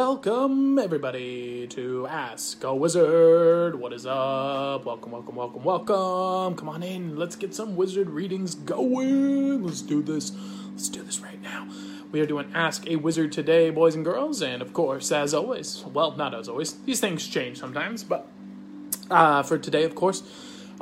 Welcome, everybody, to Ask a Wizard. What is up? Welcome, welcome, welcome, welcome. Come on in. Let's get some wizard readings going. Let's do this. Let's do this right now. We are doing Ask a Wizard today, boys and girls. And of course, as always, well, not as always, these things change sometimes, but uh, for today, of course,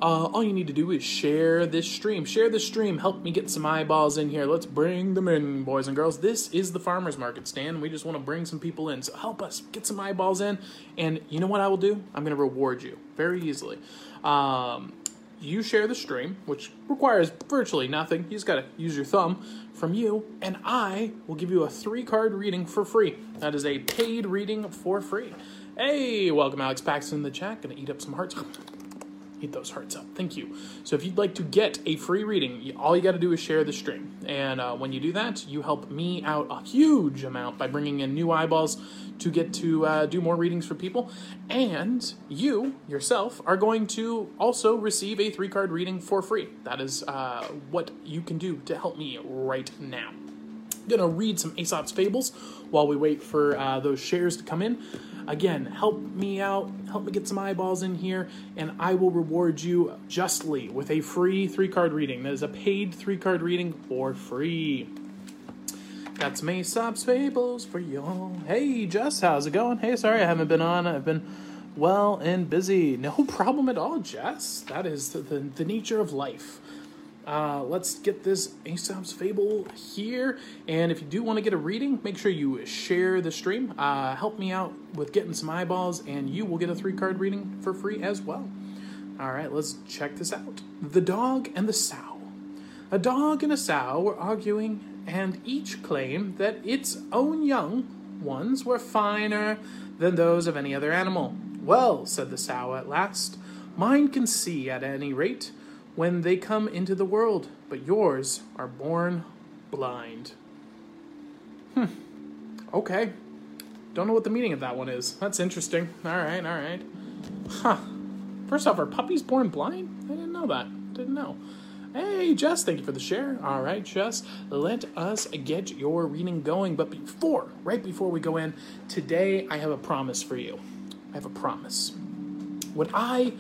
uh, all you need to do is share this stream. Share the stream. Help me get some eyeballs in here. Let's bring them in, boys and girls. This is the farmers market stand. We just want to bring some people in. So help us get some eyeballs in. And you know what I will do? I'm going to reward you very easily. Um, you share the stream, which requires virtually nothing. You just got to use your thumb from you, and I will give you a three card reading for free. That is a paid reading for free. Hey, welcome Alex Paxton in the chat. Gonna eat up some hearts. Eat those hearts up. Thank you. So if you'd like to get a free reading, all you got to do is share the stream. And uh, when you do that, you help me out a huge amount by bringing in new eyeballs to get to uh, do more readings for people. And you yourself are going to also receive a three card reading for free. That is uh, what you can do to help me right now. I'm gonna read some Aesop's fables while we wait for uh, those shares to come in. Again, help me out, help me get some eyeballs in here, and I will reward you justly with a free three card reading. That is a paid three card reading for free. Got some Aesop's fables for y'all. Hey, Jess, how's it going? Hey, sorry I haven't been on. I've been well and busy. No problem at all, Jess. That is the, the, the nature of life. Uh, let's get this Aesop's Fable here. And if you do want to get a reading, make sure you share the stream. Uh, help me out with getting some eyeballs, and you will get a three card reading for free as well. All right, let's check this out. The Dog and the Sow. A dog and a sow were arguing, and each claimed that its own young ones were finer than those of any other animal. Well, said the sow at last, mine can see at any rate when they come into the world, but yours are born blind. Hmm. Okay. Don't know what the meaning of that one is. That's interesting. All right, all right. Huh. First off, are puppies born blind? I didn't know that. Didn't know. Hey, Jess, thank you for the share. All right, Jess, let us get your reading going. But before, right before we go in, today I have a promise for you. I have a promise. What I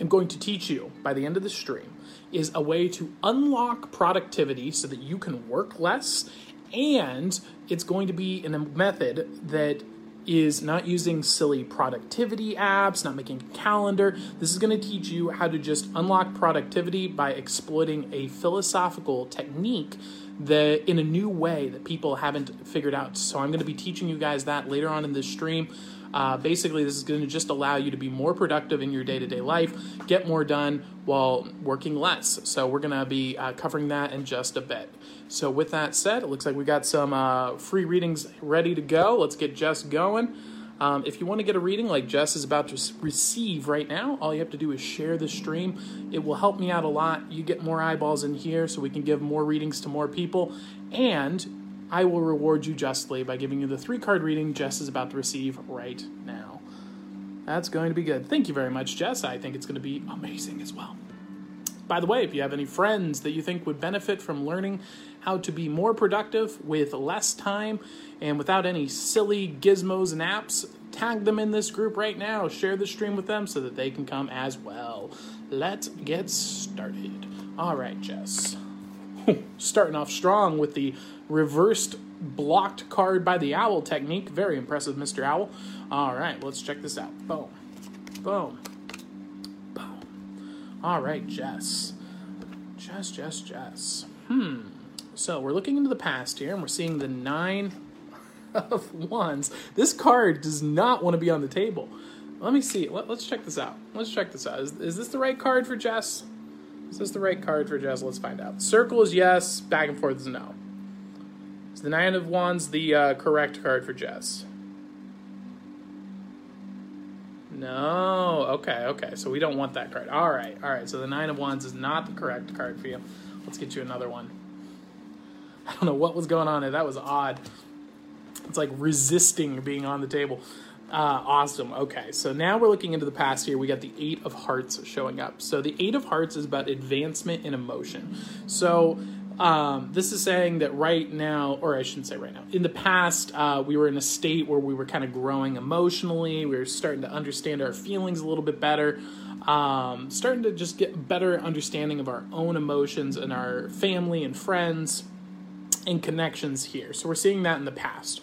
am going to teach you by the end of the stream is a way to unlock productivity so that you can work less and it's going to be in a method that is not using silly productivity apps, not making a calendar. This is going to teach you how to just unlock productivity by exploiting a philosophical technique that in a new way that people haven't figured out. So I'm going to be teaching you guys that later on in this stream. Uh, basically, this is going to just allow you to be more productive in your day to day life, get more done while working less. So, we're going to be uh, covering that in just a bit. So, with that said, it looks like we got some uh, free readings ready to go. Let's get Jess going. Um, if you want to get a reading like Jess is about to receive right now, all you have to do is share the stream. It will help me out a lot. You get more eyeballs in here so we can give more readings to more people. And I will reward you justly by giving you the three card reading Jess is about to receive right now. That's going to be good. Thank you very much, Jess. I think it's going to be amazing as well. By the way, if you have any friends that you think would benefit from learning how to be more productive with less time and without any silly gizmos and apps, tag them in this group right now. Share the stream with them so that they can come as well. Let's get started. All right, Jess. Starting off strong with the reversed blocked card by the owl technique. Very impressive, Mr. Owl. All right, let's check this out. Boom. Boom. Boom. All right, Jess. Jess, Jess, Jess. Hmm. So we're looking into the past here, and we're seeing the nine of wands. This card does not want to be on the table. Let me see. Let, us check this out. Let's check this out. Is, is this the right card for Jess? Is this the right card for Jess? Let's find out. Circle is yes. Back and forth is no. Is the Nine of Wands the uh, correct card for Jess? No. Okay, okay. So we don't want that card. All right, all right. So the Nine of Wands is not the correct card for you. Let's get you another one. I don't know what was going on there. That was odd. It's like resisting being on the table. Uh, awesome. Okay, so now we're looking into the past here. We got the Eight of Hearts showing up. So the Eight of Hearts is about advancement in emotion. So um, this is saying that right now, or I shouldn't say right now, in the past, uh, we were in a state where we were kind of growing emotionally. We were starting to understand our feelings a little bit better, um, starting to just get better understanding of our own emotions and our family and friends and connections here. So we're seeing that in the past.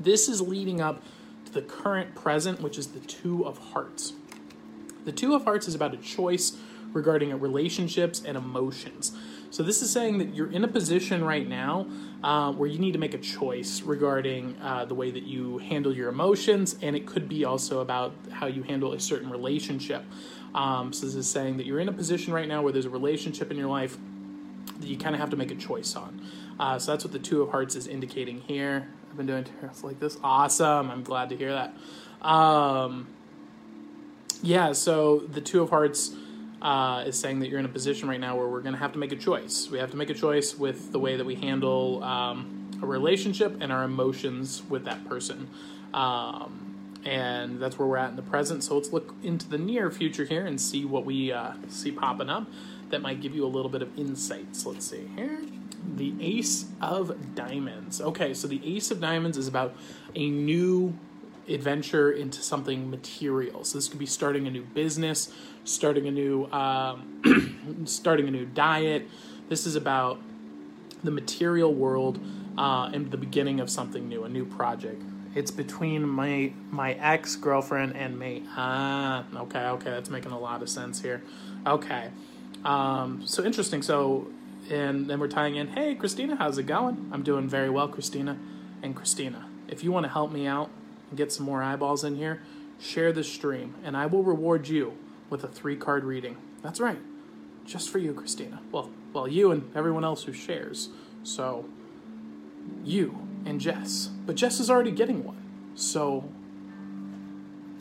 This is leading up the current present, which is the Two of Hearts. The Two of Hearts is about a choice regarding relationships and emotions. So this is saying that you're in a position right now uh, where you need to make a choice regarding uh, the way that you handle your emotions, and it could be also about how you handle a certain relationship. Um, so this is saying that you're in a position right now where there's a relationship in your life that you kind of have to make a choice on. Uh, so that's what the Two of Hearts is indicating here. I've been doing tarot like this. Awesome. I'm glad to hear that. Um, yeah, so the Two of Hearts uh, is saying that you're in a position right now where we're going to have to make a choice. We have to make a choice with the way that we handle um, a relationship and our emotions with that person. Um, and that's where we're at in the present. So let's look into the near future here and see what we uh, see popping up that might give you a little bit of insights. Let's see here. The Ace of Diamonds. Okay, so the Ace of Diamonds is about a new adventure into something material. So this could be starting a new business, starting a new um, starting a new diet. This is about the material world uh, and the beginning of something new, a new project. It's between my my ex girlfriend and me. Ah, okay, okay, that's making a lot of sense here. Okay, um, so interesting. So, and then we're tying in. Hey, Christina, how's it going? I'm doing very well, Christina. And Christina, if you want to help me out and get some more eyeballs in here, share the stream, and I will reward you with a three card reading. That's right, just for you, Christina. Well, well, you and everyone else who shares. So, you and Jess. But Jess is already getting one. So,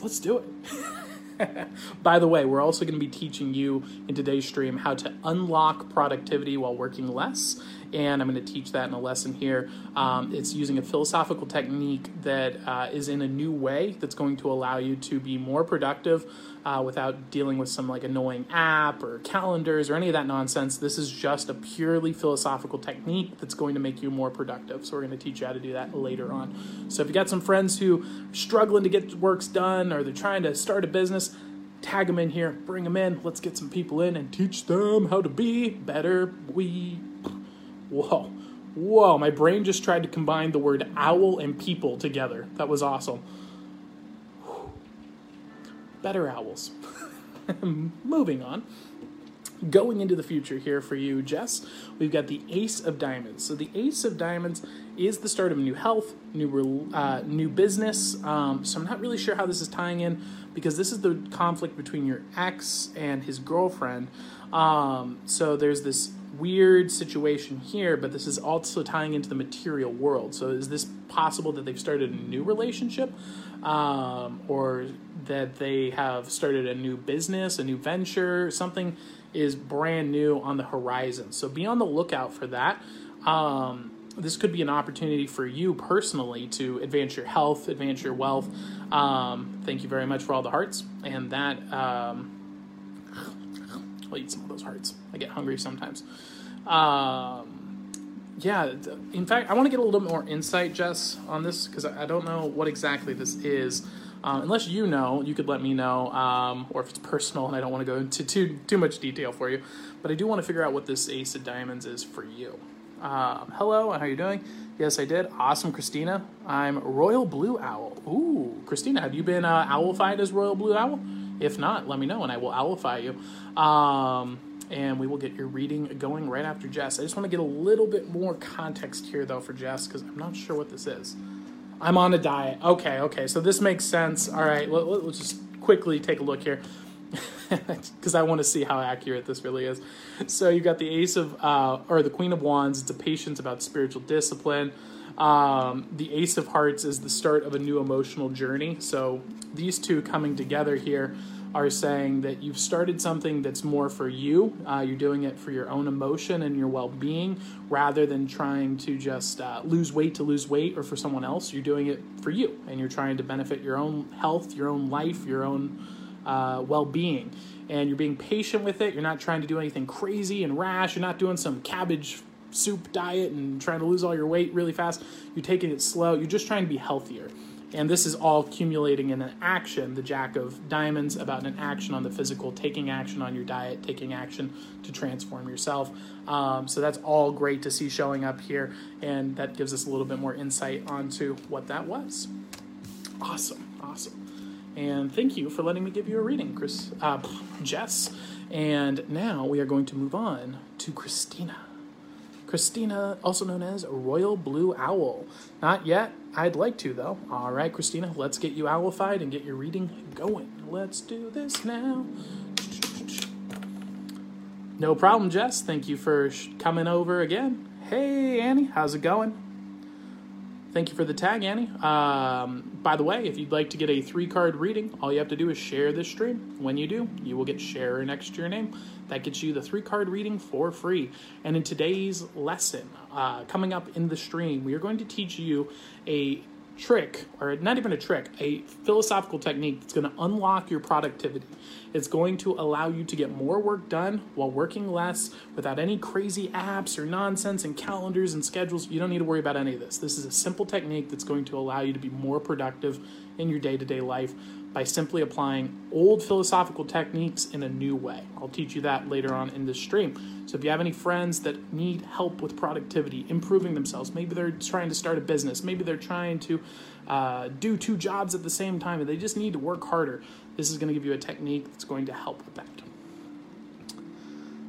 let's do it. By the way, we're also going to be teaching you in today's stream how to unlock productivity while working less and I'm going to teach that in a lesson here. Um, it's using a philosophical technique that uh, is in a new way that's going to allow you to be more productive uh, without dealing with some like annoying app or calendars or any of that nonsense. This is just a purely philosophical technique that's going to make you more productive. So we're going to teach you how to do that later on. So if you got some friends who are struggling to get works done or they're trying to start a business, tag them in here, bring them in. Let's get some people in and teach them how to be better. We Whoa. Whoa, my brain just tried to combine the word owl and people together. That was awesome. Better owls. Moving on. Going into the future here for you, Jess, we've got the Ace of Diamonds. So the Ace of Diamonds is the start of new health, new uh, new business. Um, so I'm not really sure how this is tying in because this is the conflict between your ex and his girlfriend. Um, so there's this weird situation here, but this is also tying into the material world. So is this possible that they've started a new relationship, um, or that they have started a new business, a new venture, something is brand new on the horizon. So be on the lookout for that. Um, this could be an opportunity for you personally to advance your health, advance your wealth. Um, thank you very much for all the hearts, and that. Um, I'll eat some of those hearts. I get hungry sometimes. Um, yeah, in fact, I want to get a little bit more insight, Jess, on this because I don't know what exactly this is. Um, unless you know, you could let me know, um, or if it's personal and I don't want to go into too too much detail for you. But I do want to figure out what this Ace of Diamonds is for you. Um, hello, how are you doing? Yes, I did. Awesome, Christina. I'm Royal Blue Owl. Ooh, Christina, have you been uh, owlified as Royal Blue Owl? If not, let me know and I will owlify you. Um, and we will get your reading going right after Jess. I just want to get a little bit more context here, though, for Jess, because I'm not sure what this is. I'm on a diet. Okay, okay, so this makes sense. All right, let, let, let's just quickly take a look here. because I want to see how accurate this really is. So you got the Ace of, uh, or the Queen of Wands. It's a patience about spiritual discipline. Um, the Ace of Hearts is the start of a new emotional journey. So these two coming together here are saying that you've started something that's more for you. Uh, you're doing it for your own emotion and your well being rather than trying to just uh, lose weight to lose weight or for someone else. You're doing it for you and you're trying to benefit your own health, your own life, your own uh, well being. And you're being patient with it. You're not trying to do anything crazy and rash. You're not doing some cabbage soup diet and trying to lose all your weight really fast. You're taking it slow. You're just trying to be healthier. And this is all accumulating in an action, the Jack of Diamonds, about an action on the physical, taking action on your diet, taking action to transform yourself. Um, so that's all great to see showing up here, and that gives us a little bit more insight onto what that was. Awesome, awesome. And thank you for letting me give you a reading, Chris, uh, Jess. And now we are going to move on to Christina. Christina, also known as Royal Blue Owl. Not yet. I'd like to, though. All right, Christina, let's get you owlified and get your reading going. Let's do this now. No problem, Jess. Thank you for coming over again. Hey, Annie, how's it going? Thank you for the tag, Annie. Um, by the way, if you'd like to get a three card reading, all you have to do is share this stream. When you do, you will get share next to your name. That gets you the three card reading for free. And in today's lesson, uh, coming up in the stream, we are going to teach you a trick, or not even a trick, a philosophical technique that's going to unlock your productivity. It's going to allow you to get more work done while working less without any crazy apps or nonsense and calendars and schedules. You don't need to worry about any of this. This is a simple technique that's going to allow you to be more productive in your day to day life by simply applying old philosophical techniques in a new way. I'll teach you that later on in this stream. So if you have any friends that need help with productivity, improving themselves, maybe they're trying to start a business, maybe they're trying to uh, do two jobs at the same time, and they just need to work harder, this is going to give you a technique that's going to help with that.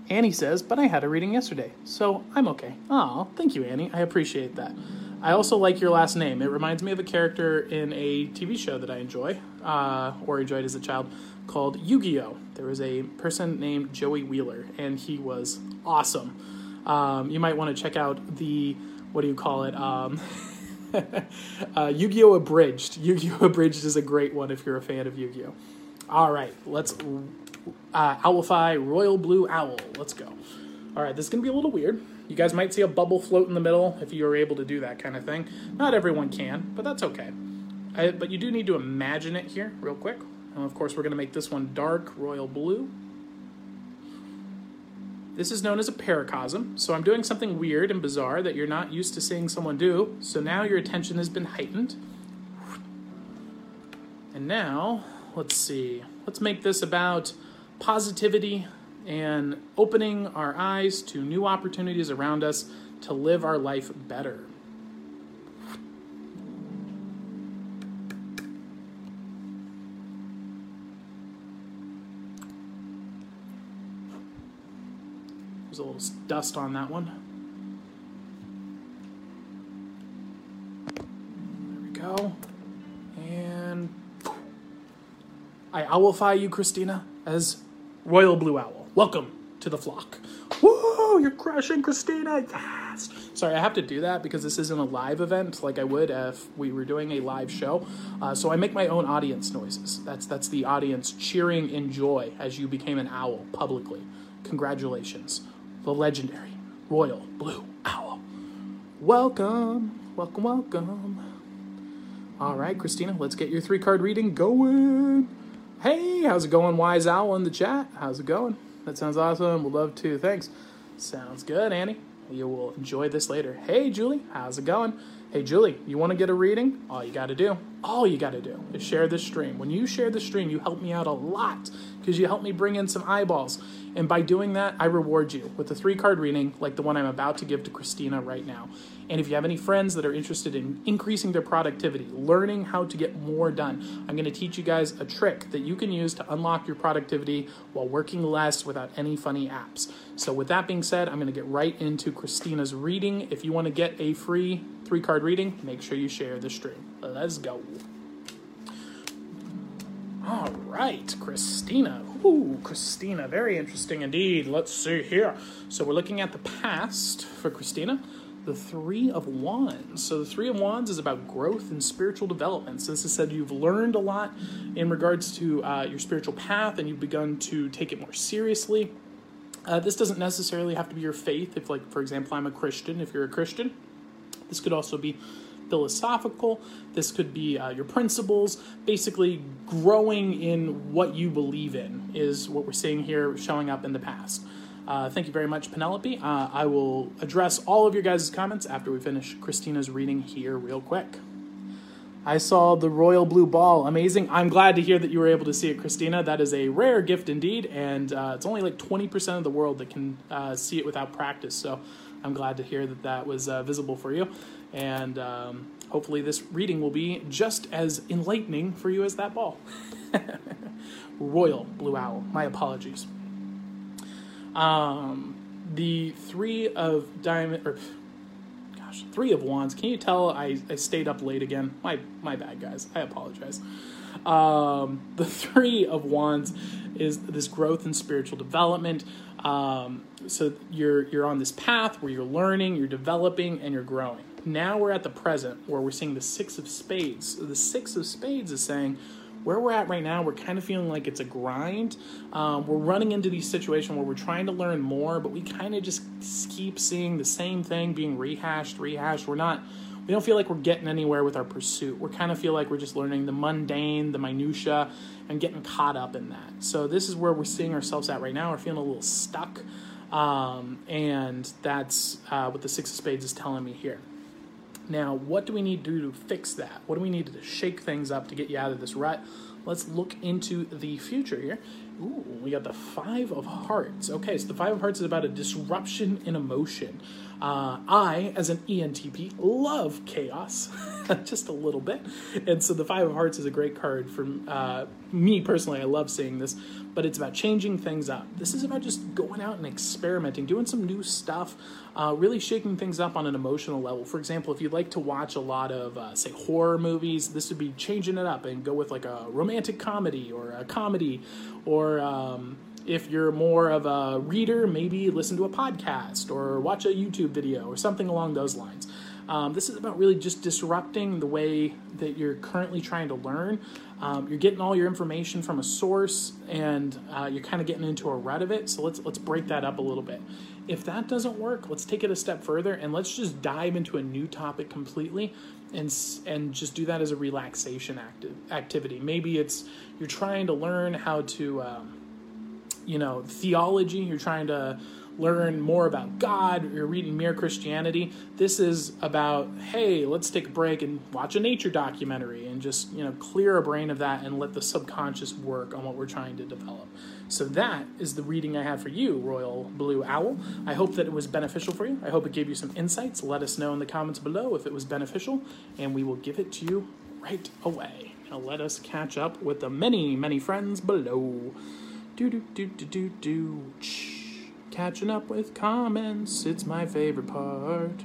Annie says, but I had a reading yesterday, so I'm okay. Oh, thank you, Annie. I appreciate that. I also like your last name. It reminds me of a character in a TV show that I enjoy, uh, or enjoyed as a child, called Yu Gi Oh! There was a person named Joey Wheeler, and he was awesome. Um, you might want to check out the, what do you call it? Um, uh, Yu Gi Oh! Abridged. Yu Gi Oh! Abridged is a great one if you're a fan of Yu Gi Oh! All right, let's uh, Owlify Royal Blue Owl. Let's go. All right, this is going to be a little weird. You guys might see a bubble float in the middle if you are able to do that kind of thing. Not everyone can, but that's okay. I, but you do need to imagine it here, real quick. And of course, we're going to make this one dark royal blue. This is known as a paracosm, so I'm doing something weird and bizarre that you're not used to seeing someone do. So now your attention has been heightened. And now, let's see. Let's make this about positivity and opening our eyes to new opportunities around us to live our life better. There's a little dust on that one. There we go. And I owlify you, Christina, as Royal Blue Owl. Welcome to the flock. Whoa, you're crushing Christina. Yes. Sorry, I have to do that because this isn't a live event like I would if we were doing a live show. Uh, so I make my own audience noises. That's that's the audience cheering in joy as you became an owl publicly. Congratulations, the legendary Royal Blue Owl. Welcome, welcome, welcome. All right, Christina, let's get your three card reading going. Hey, how's it going, Wise Owl in the chat? How's it going? That sounds awesome. We'd love to. Thanks. Sounds good, Annie. You will enjoy this later. Hey, Julie. How's it going? Hey, Julie, you want to get a reading? All you got to do, all you got to do is share this stream. When you share the stream, you help me out a lot because you help me bring in some eyeballs. And by doing that, I reward you with a three card reading like the one I'm about to give to Christina right now. And if you have any friends that are interested in increasing their productivity, learning how to get more done, I'm going to teach you guys a trick that you can use to unlock your productivity while working less without any funny apps. So, with that being said, I'm going to get right into Christina's reading. If you want to get a free three card reading, make sure you share the stream. Let's go. All right, Christina. Ooh, Christina, very interesting indeed. Let's see here. So we're looking at the past for Christina. The Three of Wands. So the Three of Wands is about growth and spiritual development. So this is said you've learned a lot in regards to uh, your spiritual path, and you've begun to take it more seriously. Uh, this doesn't necessarily have to be your faith. If, like, for example, I'm a Christian. If you're a Christian, this could also be philosophical. This could be uh, your principles. Basically, growing in what you believe in is what we're seeing here showing up in the past. Uh, thank you very much, Penelope. Uh, I will address all of your guys' comments after we finish Christina's reading here, real quick. I saw the royal blue ball. Amazing. I'm glad to hear that you were able to see it, Christina. That is a rare gift indeed, and uh, it's only like 20% of the world that can uh, see it without practice. So I'm glad to hear that that was uh, visible for you. And um, hopefully, this reading will be just as enlightening for you as that ball. royal blue owl. My apologies. Um, the three of diamond, or gosh, three of wands. Can you tell I, I stayed up late again? My my bad, guys. I apologize. Um, the three of wands is this growth and spiritual development. Um, so you're you're on this path where you're learning, you're developing, and you're growing. Now we're at the present where we're seeing the six of spades. The six of spades is saying where we're at right now, we're kind of feeling like it's a grind. Um, we're running into these situations where we're trying to learn more, but we kind of just keep seeing the same thing being rehashed, rehashed. We're not, we don't feel like we're getting anywhere with our pursuit. We kind of feel like we're just learning the mundane, the minutia, and getting caught up in that. So this is where we're seeing ourselves at right now. We're feeling a little stuck, um, and that's uh, what the Six of Spades is telling me here. Now, what do we need to do to fix that? What do we need to shake things up to get you out of this rut? Let's look into the future here. Ooh, we got the Five of Hearts. Okay, so the Five of Hearts is about a disruption in emotion. Uh, I, as an ENTP, love chaos, just a little bit. And so the Five of Hearts is a great card for uh, me personally. I love seeing this, but it's about changing things up. This is about just going out and experimenting, doing some new stuff, uh, really shaking things up on an emotional level. For example, if you'd like to watch a lot of, uh, say, horror movies, this would be changing it up and go with like a romantic comedy or a comedy or. Um, if you're more of a reader, maybe listen to a podcast or watch a YouTube video or something along those lines. Um, this is about really just disrupting the way that you're currently trying to learn. Um, you're getting all your information from a source, and uh, you're kind of getting into a rut of it. So let's let's break that up a little bit. If that doesn't work, let's take it a step further and let's just dive into a new topic completely, and and just do that as a relaxation active activity. Maybe it's you're trying to learn how to. Um, you know, theology, you're trying to learn more about God, you're reading Mere Christianity. This is about, hey, let's take a break and watch a nature documentary and just, you know, clear a brain of that and let the subconscious work on what we're trying to develop. So that is the reading I have for you, Royal Blue Owl. I hope that it was beneficial for you. I hope it gave you some insights. Let us know in the comments below if it was beneficial, and we will give it to you right away. Now let us catch up with the many, many friends below. Do do do do do do. Catching up with comments, it's my favorite part.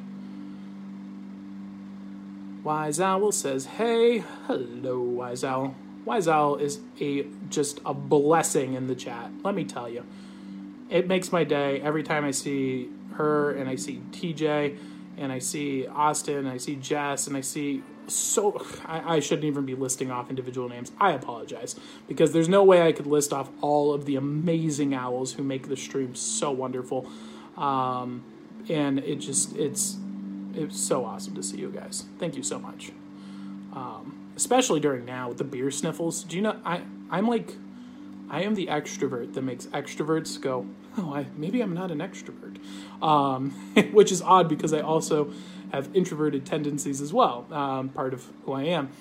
Wise Owl says, "Hey, hello, Wise Owl." Wise Owl is a just a blessing in the chat. Let me tell you, it makes my day every time I see her and I see TJ and I see Austin and I see Jess and I see so I, I, shouldn't even be listing off individual names. I apologize because there's no way I could list off all of the amazing owls who make the stream so wonderful, um, and it just it's it's so awesome to see you guys. Thank you so much, um, especially during now with the beer sniffles. Do you know I I'm like I am the extrovert that makes extroverts go. Oh, I maybe I'm not an extrovert, um, which is odd because I also have introverted tendencies as well, um, part of who I am.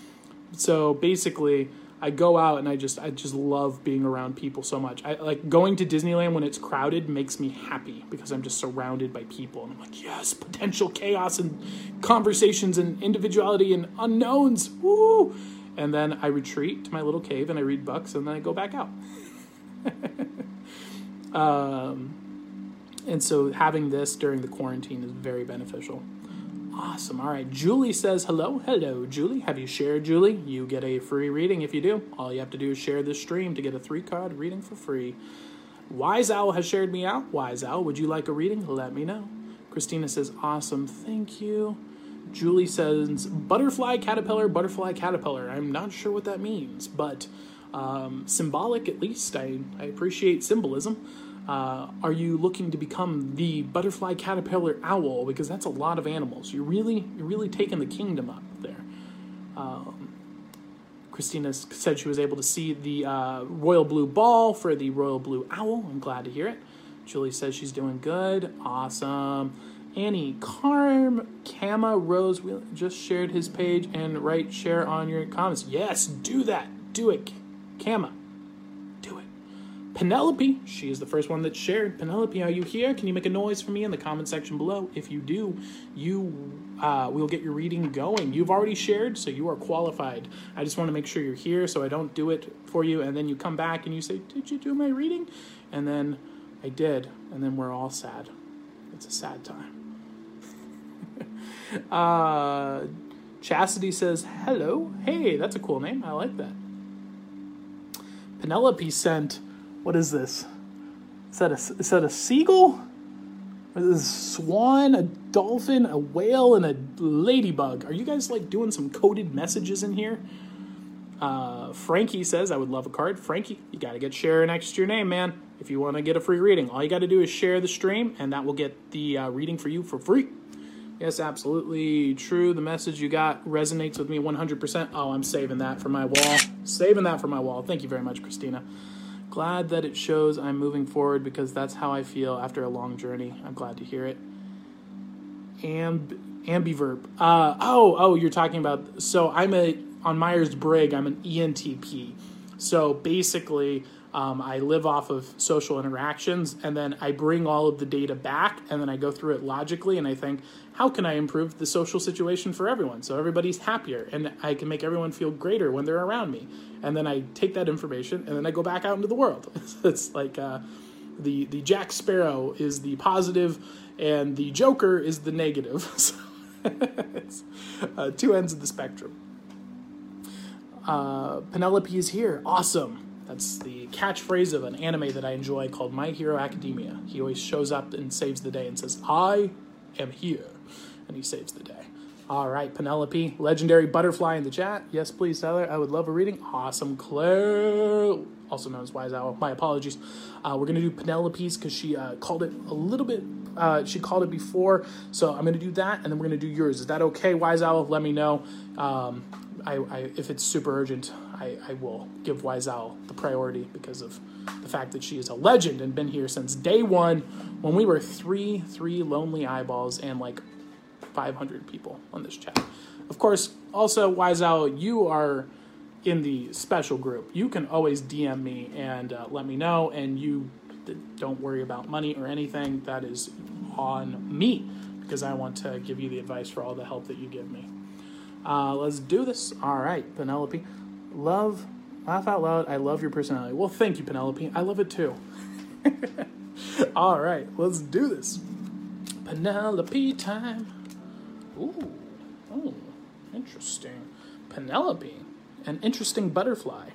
So basically, I go out and I just I just love being around people so much. I like going to Disneyland when it's crowded makes me happy because I'm just surrounded by people and I'm like, yes, potential chaos and conversations and individuality and unknowns. Woo! And then I retreat to my little cave and I read books and then I go back out. um, and so having this during the quarantine is very beneficial. Awesome. All right. Julie says hello. Hello, Julie. Have you shared, Julie? You get a free reading if you do. All you have to do is share this stream to get a three card reading for free. Wise Owl has shared me out. Wise Owl, would you like a reading? Let me know. Christina says, awesome. Thank you. Julie says, butterfly, caterpillar, butterfly, caterpillar. I'm not sure what that means, but um, symbolic at least. I, I appreciate symbolism. Uh, are you looking to become the butterfly caterpillar owl? Because that's a lot of animals. You're really you're really taking the kingdom up there. Um, Christina said she was able to see the uh, royal blue ball for the royal blue owl. I'm glad to hear it. Julie says she's doing good. Awesome. Annie, Carm, Kama, Rose just shared his page and write share on your comments. Yes, do that. Do it. Kama. Penelope, she is the first one that shared. Penelope, are you here? Can you make a noise for me in the comment section below? If you do, you uh, we'll get your reading going. You've already shared, so you are qualified. I just want to make sure you're here so I don't do it for you, and then you come back and you say, Did you do my reading? And then I did, and then we're all sad. It's a sad time. uh, Chastity says, Hello. Hey, that's a cool name. I like that. Penelope sent, What is this? Is that a, is that a seagull? Is this a swan, a dolphin, a whale, and a ladybug. Are you guys like doing some coded messages in here? Uh, Frankie says, I would love a card. Frankie, you got to get share next to your name, man. If you want to get a free reading, all you got to do is share the stream, and that will get the uh, reading for you for free. Yes, absolutely true. The message you got resonates with me 100%. Oh, I'm saving that for my wall. Saving that for my wall. Thank you very much, Christina. Glad that it shows I'm moving forward because that's how I feel after a long journey. I'm glad to hear it. Amb ambivert. Uh, oh, oh, you're talking about. So I'm a on Myers Briggs. I'm an ENTP. So basically, um, I live off of social interactions, and then I bring all of the data back, and then I go through it logically, and I think, how can I improve the social situation for everyone so everybody's happier, and I can make everyone feel greater when they're around me, and then I take that information, and then I go back out into the world. it's like uh, the the Jack Sparrow is the positive, and the Joker is the negative. so it's uh, two ends of the spectrum. Uh, Penelope is here. Awesome. That's the catchphrase of an anime that I enjoy called My Hero Academia. He always shows up and saves the day and says, I am here. And he saves the day. All right, Penelope, legendary butterfly in the chat. Yes, please, Tyler. I would love a reading. Awesome, Claire, also known as Wise Owl. My apologies. Uh, we're gonna do Penelope's because she uh, called it a little bit. Uh, she called it before, so I'm gonna do that, and then we're gonna do yours. Is that okay, Wise Owl? Let me know. Um, I, I, if it's super urgent, I, I will give Wise Owl the priority because of the fact that she is a legend and been here since day one when we were three, three lonely eyeballs and like 500 people on this chat. Of course, also, Wise Owl, you are in the special group. You can always DM me and uh, let me know, and you don't worry about money or anything. That is on me because I want to give you the advice for all the help that you give me. Uh, let's do this. All right, Penelope love, laugh out loud. I love your personality. Well, thank you, Penelope. I love it too. All right, let's do this. Penelope time. Ooh, oh, interesting. Penelope, an interesting butterfly.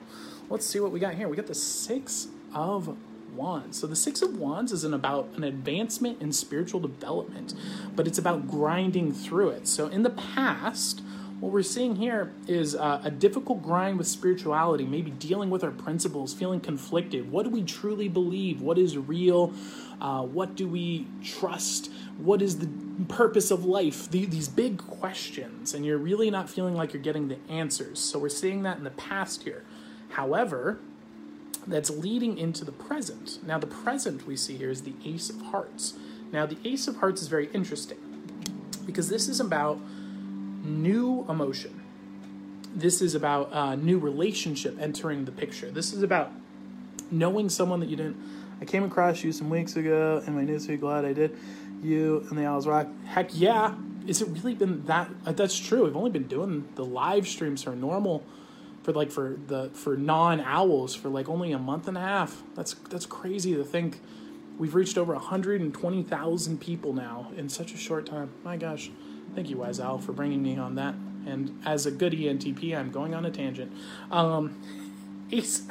Let's see what we got here. We got the Six of Wands. So the Six of Wands isn't about an advancement in spiritual development, but it's about grinding through it. So in the past, what we're seeing here is uh, a difficult grind with spirituality, maybe dealing with our principles, feeling conflicted. What do we truly believe? What is real? Uh, what do we trust? What is the purpose of life? The, these big questions, and you're really not feeling like you're getting the answers. So we're seeing that in the past here. However, that's leading into the present. Now, the present we see here is the Ace of Hearts. Now, the Ace of Hearts is very interesting because this is about new emotion. This is about a new relationship entering the picture. This is about knowing someone that you didn't. I came across you some weeks ago in my newsfeed. Glad I did. You and the Owls Rock. Heck yeah! Is it really been that? Uh, that's true. We've only been doing the live streams for normal, for like for the for non owls for like only a month and a half. That's that's crazy to think. We've reached over 120,000 people now in such a short time. My gosh. Thank you, Wise Owl, for bringing me on that. And as a good ENTP, I'm going on a tangent. Um, Ace,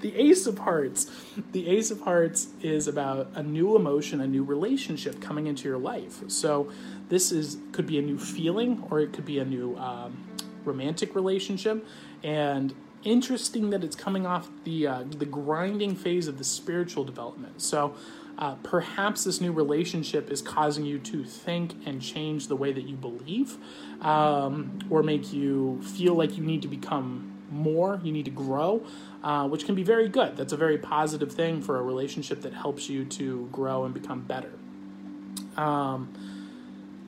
the Ace of Hearts. The Ace of Hearts is about a new emotion, a new relationship coming into your life. So this is could be a new feeling, or it could be a new um, romantic relationship. And interesting that it's coming off the uh, the grinding phase of the spiritual development. So uh, perhaps this new relationship is causing you to think and change the way that you believe, um, or make you feel like you need to become more, you need to grow, uh, which can be very good. That's a very positive thing for a relationship that helps you to grow and become better. Um,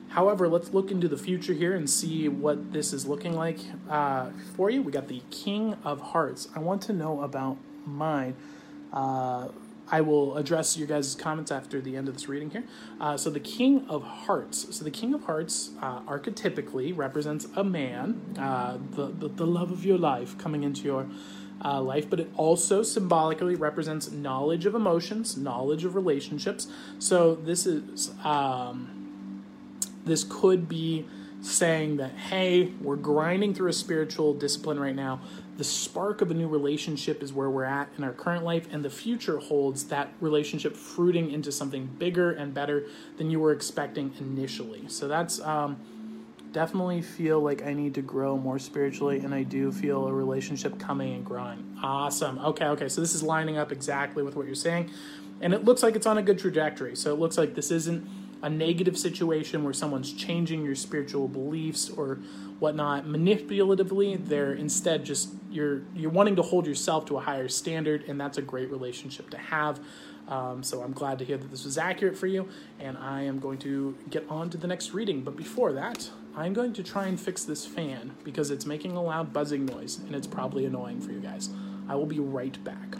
however, let's look into the future here and see what this is looking like uh, for you. We got the King of Hearts. I want to know about mine. Uh, I will address your guys' comments after the end of this reading here. Uh, so, the King of Hearts. So, the King of Hearts uh, archetypically represents a man, uh, the, the, the love of your life coming into your uh, life, but it also symbolically represents knowledge of emotions, knowledge of relationships. So, this is um, this could be saying that hey, we're grinding through a spiritual discipline right now the spark of a new relationship is where we're at in our current life, and the future holds that relationship fruiting into something bigger and better than you were expecting initially. So that's um, definitely feel like I need to grow more spiritually, and I do feel a relationship coming and growing. Awesome. Okay, okay. So this is lining up exactly with what you're saying, and it looks like it's on a good trajectory. So it looks like this isn't a negative situation where someone's changing your spiritual beliefs or whatnot manipulatively. They're instead just you're you're wanting to hold yourself to a higher standard, and that's a great relationship to have. Um, so I'm glad to hear that this was accurate for you, and I am going to get on to the next reading. But before that, I'm going to try and fix this fan because it's making a loud buzzing noise, and it's probably annoying for you guys. I will be right back.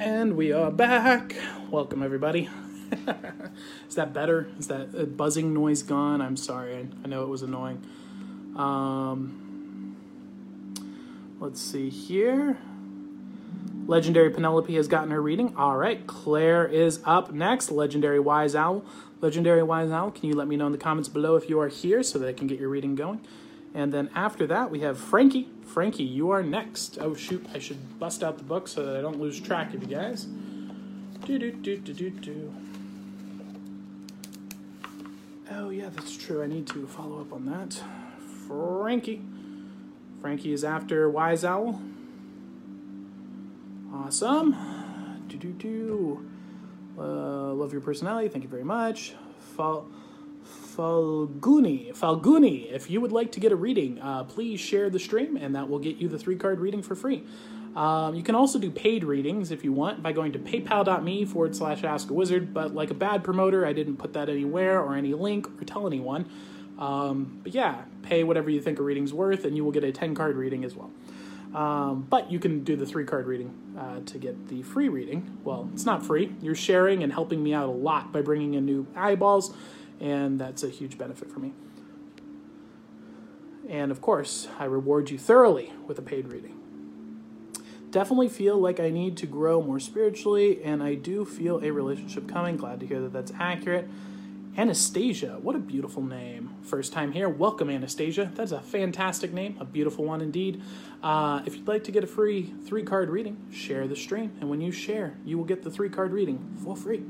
And we are back. Welcome, everybody. Is that better? Is that uh, buzzing noise gone? I'm sorry. I, I know it was annoying. Um, let's see here. Legendary Penelope has gotten her reading. All right, Claire is up next. Legendary Wise Owl. Legendary Wise Owl, can you let me know in the comments below if you are here so that I can get your reading going? And then after that, we have Frankie. Frankie, you are next. Oh, shoot. I should bust out the book so that I don't lose track of you guys. Do, do, do, do, do, do. Oh, yeah, that's true. I need to follow up on that. Frankie. Frankie is after Wise Owl. Awesome. Do, do, do. Uh, love your personality. Thank you very much. Follow. Falguni. Falguni, if you would like to get a reading, uh, please share the stream and that will get you the three card reading for free. Um, you can also do paid readings if you want by going to paypal.me forward slash ask a wizard, but like a bad promoter, I didn't put that anywhere or any link or tell anyone. Um, but yeah, pay whatever you think a reading's worth and you will get a 10 card reading as well. Um, but you can do the three card reading uh, to get the free reading. Well, it's not free. You're sharing and helping me out a lot by bringing in new eyeballs and that's a huge benefit for me. And of course, I reward you thoroughly with a paid reading. Definitely feel like I need to grow more spiritually, and I do feel a relationship coming. Glad to hear that that's accurate. Anastasia, what a beautiful name. First time here, welcome Anastasia. That's a fantastic name, a beautiful one indeed. Uh, if you'd like to get a free three card reading, share the stream, and when you share, you will get the three card reading for free.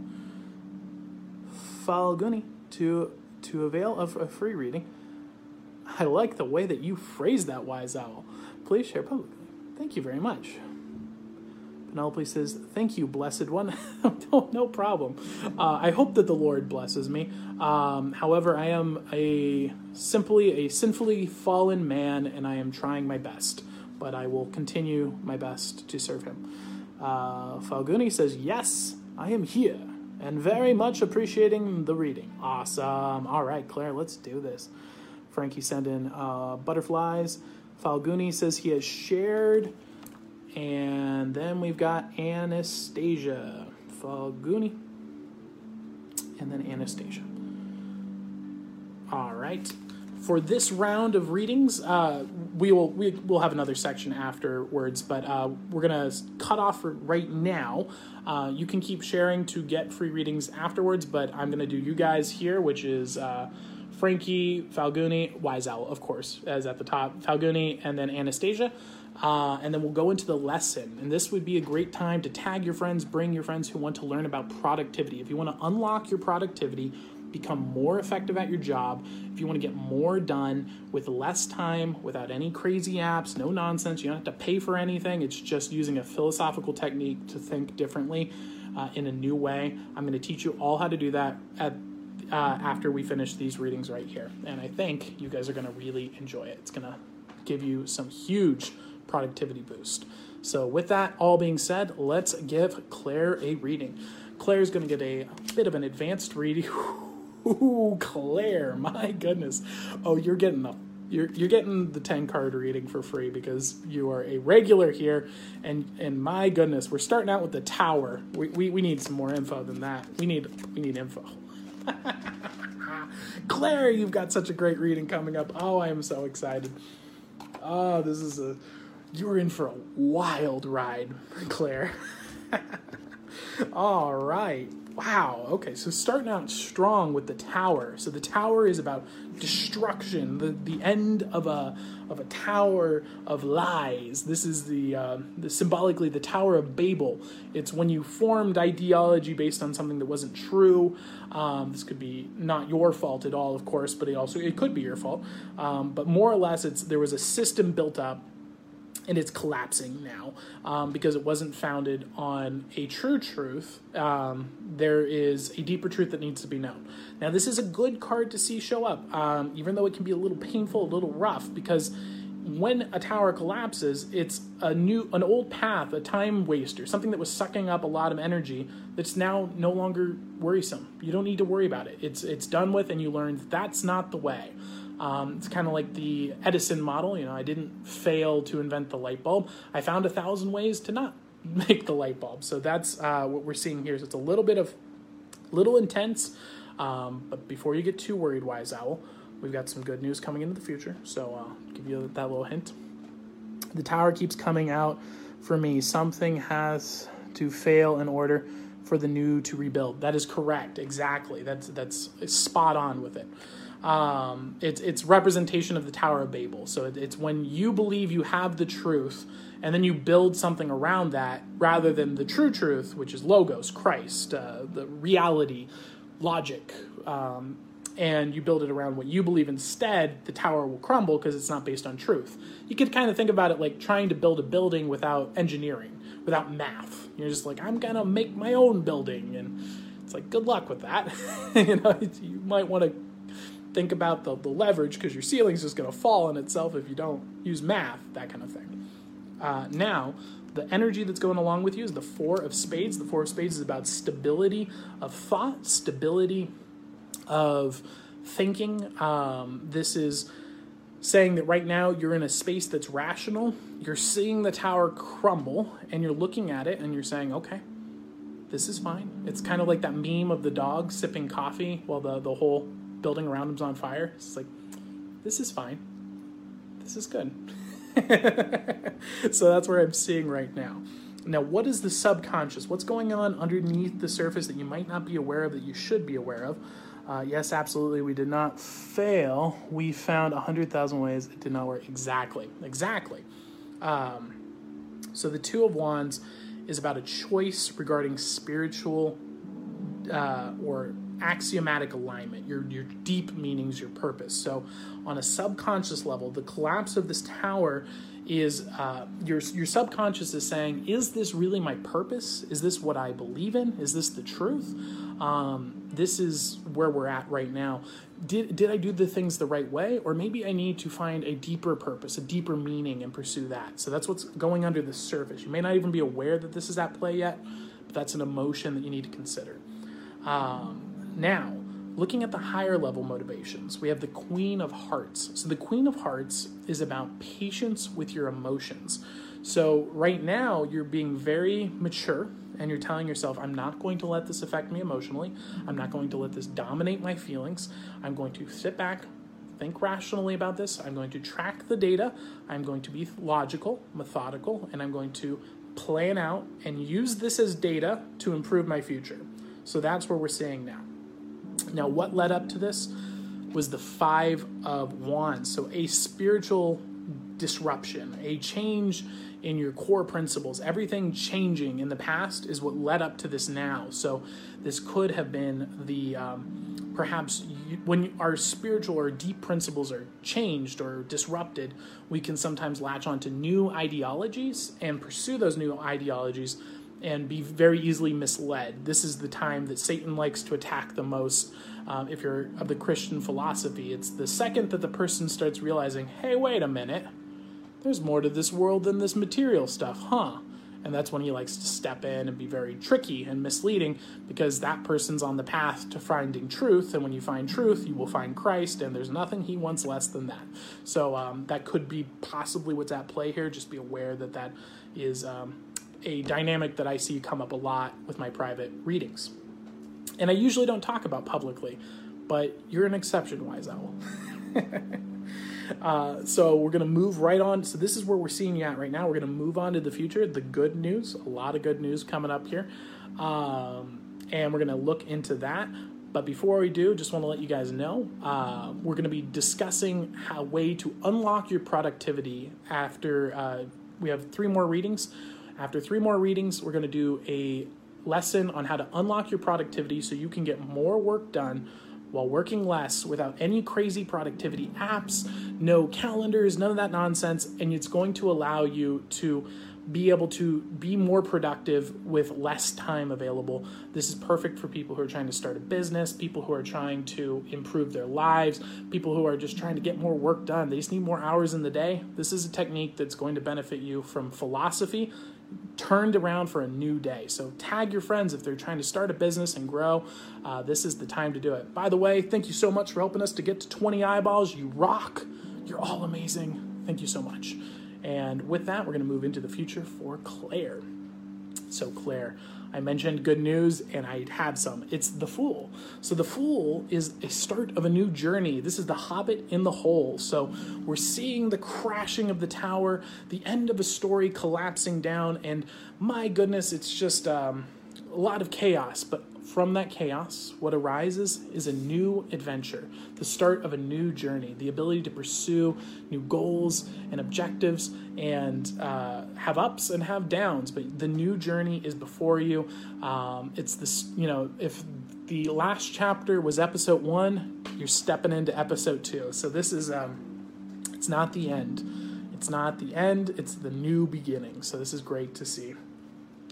Falguni, to to avail of a free reading. I like the way that you phrase that, wise owl. Please share publicly. Thank you very much. Penelope says, Thank you, blessed one. no, no problem. Uh, I hope that the Lord blesses me. Um, however, I am a simply a sinfully fallen man, and I am trying my best. But I will continue my best to serve him. Uh, Falguni says, Yes, I am here and very much appreciating the reading. Awesome. All right, Claire, let's do this. Frankie sent in uh, butterflies. Falguni says he has shared. And then we've got Anastasia. Falguni. And then Anastasia. All right for this round of readings, uh, we will we will have another section afterwards, but uh, we're gonna cut off right now. Uh, you can keep sharing to get free readings afterwards, but I'm gonna do you guys here, which is uh, Frankie, Falguni, Wise Owl, of course, as at the top, Falguni, and then Anastasia. Uh, and then we'll go into the lesson. And this would be a great time to tag your friends, bring your friends who want to learn about productivity. If you want to unlock your productivity, become more effective at your job, if you want to get more done with less time, without any crazy apps, no nonsense, you don't have to pay for anything. It's just using a philosophical technique to think differently uh, in a new way. I'm going to teach you all how to do that at uh, after we finish these readings right here. And I think you guys are going to really enjoy it. It's going to give you some huge productivity boost. So, with that all being said, let's give Claire a reading. Claire's going to get a bit of an advanced reading. Ooh, Claire, my goodness. Oh, you're getting the you're you're getting the 10 card reading for free because you are a regular here and and my goodness, we're starting out with the tower. We we, we need some more info than that. We need we need info. Claire, you've got such a great reading coming up. Oh, I am so excited. Oh, this is a you're in for a wild ride, Claire. All right. Wow. Okay. So starting out strong with the tower. So the tower is about destruction, the the end of a of a tower of lies. This is the, uh, the symbolically the Tower of Babel. It's when you formed ideology based on something that wasn't true. Um, this could be not your fault at all, of course, but it also it could be your fault. Um, but more or less, it's there was a system built up and it's collapsing now um, because it wasn't founded on a true truth. Um, there is a deeper truth that needs to be known. Now, this is a good card to see show up, um, even though it can be a little painful, a little rough, because when a tower collapses, it's a new, an old path, a time waster, something that was sucking up a lot of energy that's now no longer worrisome. You don't need to worry about it. It's it's done with, and you learn that that's not the way. Um, it's kind of like the Edison model. You know, I didn't fail to invent the light bulb. I found a thousand ways to not make the light bulb. So that's uh, what we're seeing here. So it's a little bit of, little intense. Um, but before you get too worried, Wise Owl, we've got some good news coming into the future. So I'll uh, give you that little hint. The tower keeps coming out for me. Something has to fail in order for the new to rebuild. That is correct. Exactly. That's that's spot on with it um, it's it's representation of the Tower of Babel. So it, it's when you believe you have the truth, and then you build something around that, rather than the true truth, which is logos, Christ, uh, the reality, logic, um, and you build it around what you believe. Instead, the tower will crumble because it's not based on truth. You could kind of think about it like trying to build a building without engineering, without math. You're just like, I'm gonna make my own building, and it's like, good luck with that. you know, you might want to think about the, the leverage because your ceiling's just going to fall on itself if you don't use math, that kind of thing. Uh, now, the energy that's going along with you is the Four of Spades. The Four of Spades is about stability of thought, stability of thinking. Um, this is saying that right now you're in a space that's rational. You're seeing the tower crumble and you're looking at it and you're saying, okay, this is fine. It's kind of like that meme of the dog sipping coffee while the, the whole building around him's on fire. It's like, this is fine. This is good. so that's where I'm seeing right now. Now, what is the subconscious? What's going on underneath the surface that you might not be aware of that you should be aware of? Uh, yes, absolutely. We did not fail. We found 100,000 ways it did not work. Exactly. Exactly. Um, so the Two of Wands is about a choice regarding spiritual uh, or axiomatic alignment, your your deep meanings, your purpose. So, on a subconscious level, the collapse of this tower is uh, your your subconscious is saying, "Is this really my purpose? Is this what I believe in? Is this the truth? Um, this is where we're at right now. Did did I do the things the right way, or maybe I need to find a deeper purpose, a deeper meaning, and pursue that? So that's what's going under the surface. You may not even be aware that this is at play yet, but that's an emotion that you need to consider. Um, now, looking at the higher level motivations, we have the Queen of Hearts. So, the Queen of Hearts is about patience with your emotions. So, right now, you're being very mature and you're telling yourself, I'm not going to let this affect me emotionally. I'm not going to let this dominate my feelings. I'm going to sit back, think rationally about this. I'm going to track the data. I'm going to be logical, methodical, and I'm going to plan out and use this as data to improve my future. So, that's where we're seeing now. Now, what led up to this was the Five of Wands. So, a spiritual disruption, a change in your core principles. Everything changing in the past is what led up to this now. So this could have been the um, perhaps you, when our spiritual or deep principles are changed or disrupted, we can sometimes latch onto new ideologies and pursue those new ideologies and be very easily misled. This is the time that Satan likes to attack the most. Um, if you're of the Christian philosophy, it's the second that the person starts realizing, hey, wait a minute, there's more to this world than this material stuff, huh? And that's when he likes to step in and be very tricky and misleading because that person's on the path to finding truth. And when you find truth, you will find Christ, and there's nothing he wants less than that. So um, that could be possibly what's at play here. Just be aware that that is um, a dynamic that I see come up a lot with my private readings. And I usually don't talk about publicly, but you're an exception, Wise Owl. uh, so we're going to move right on. So this is where we're seeing you at right now. We're going to move on to the future, the good news. A lot of good news coming up here. Um, and we're going to look into that. But before we do, just want to let you guys know uh, we're going to be discussing a way to unlock your productivity after uh, we have three more readings. After three more readings, we're going to do a lesson on how to unlock your productivity so you can get more work done while working less without any crazy productivity apps, no calendars, none of that nonsense. And it's going to allow you to be able to be more productive with less time available. This is perfect for people who are trying to start a business, people who are trying to improve their lives, people who are just trying to get more work done. They just need more hours in the day. This is a technique that's going to benefit you from philosophy turned around for a new day. So tag your friends if they're trying to start a business and grow. Uh, this is the time to do it. By the way, thank you so much for helping us to get to 20 eyeballs. You rock. You're all amazing. Thank you so much. And with that, we're going to move into the future for Claire. So, Claire, I mentioned good news and I had some. It's The Fool. So, The Fool is a start of a new journey. This is the Hobbit in the hole. So, we're seeing the crashing of the tower, the end of a story collapsing down, and my goodness, it's just um, a lot of chaos. But from that chaos, what arises is a new adventure, the start of a new journey, the ability to pursue new goals and objectives and uh, have ups and have downs. But the new journey is before you. Um, it's this, you know, if the last chapter was episode one, you're stepping into episode two. So this is, um, it's not the end. It's not the end, it's the new beginning. So this is great to see.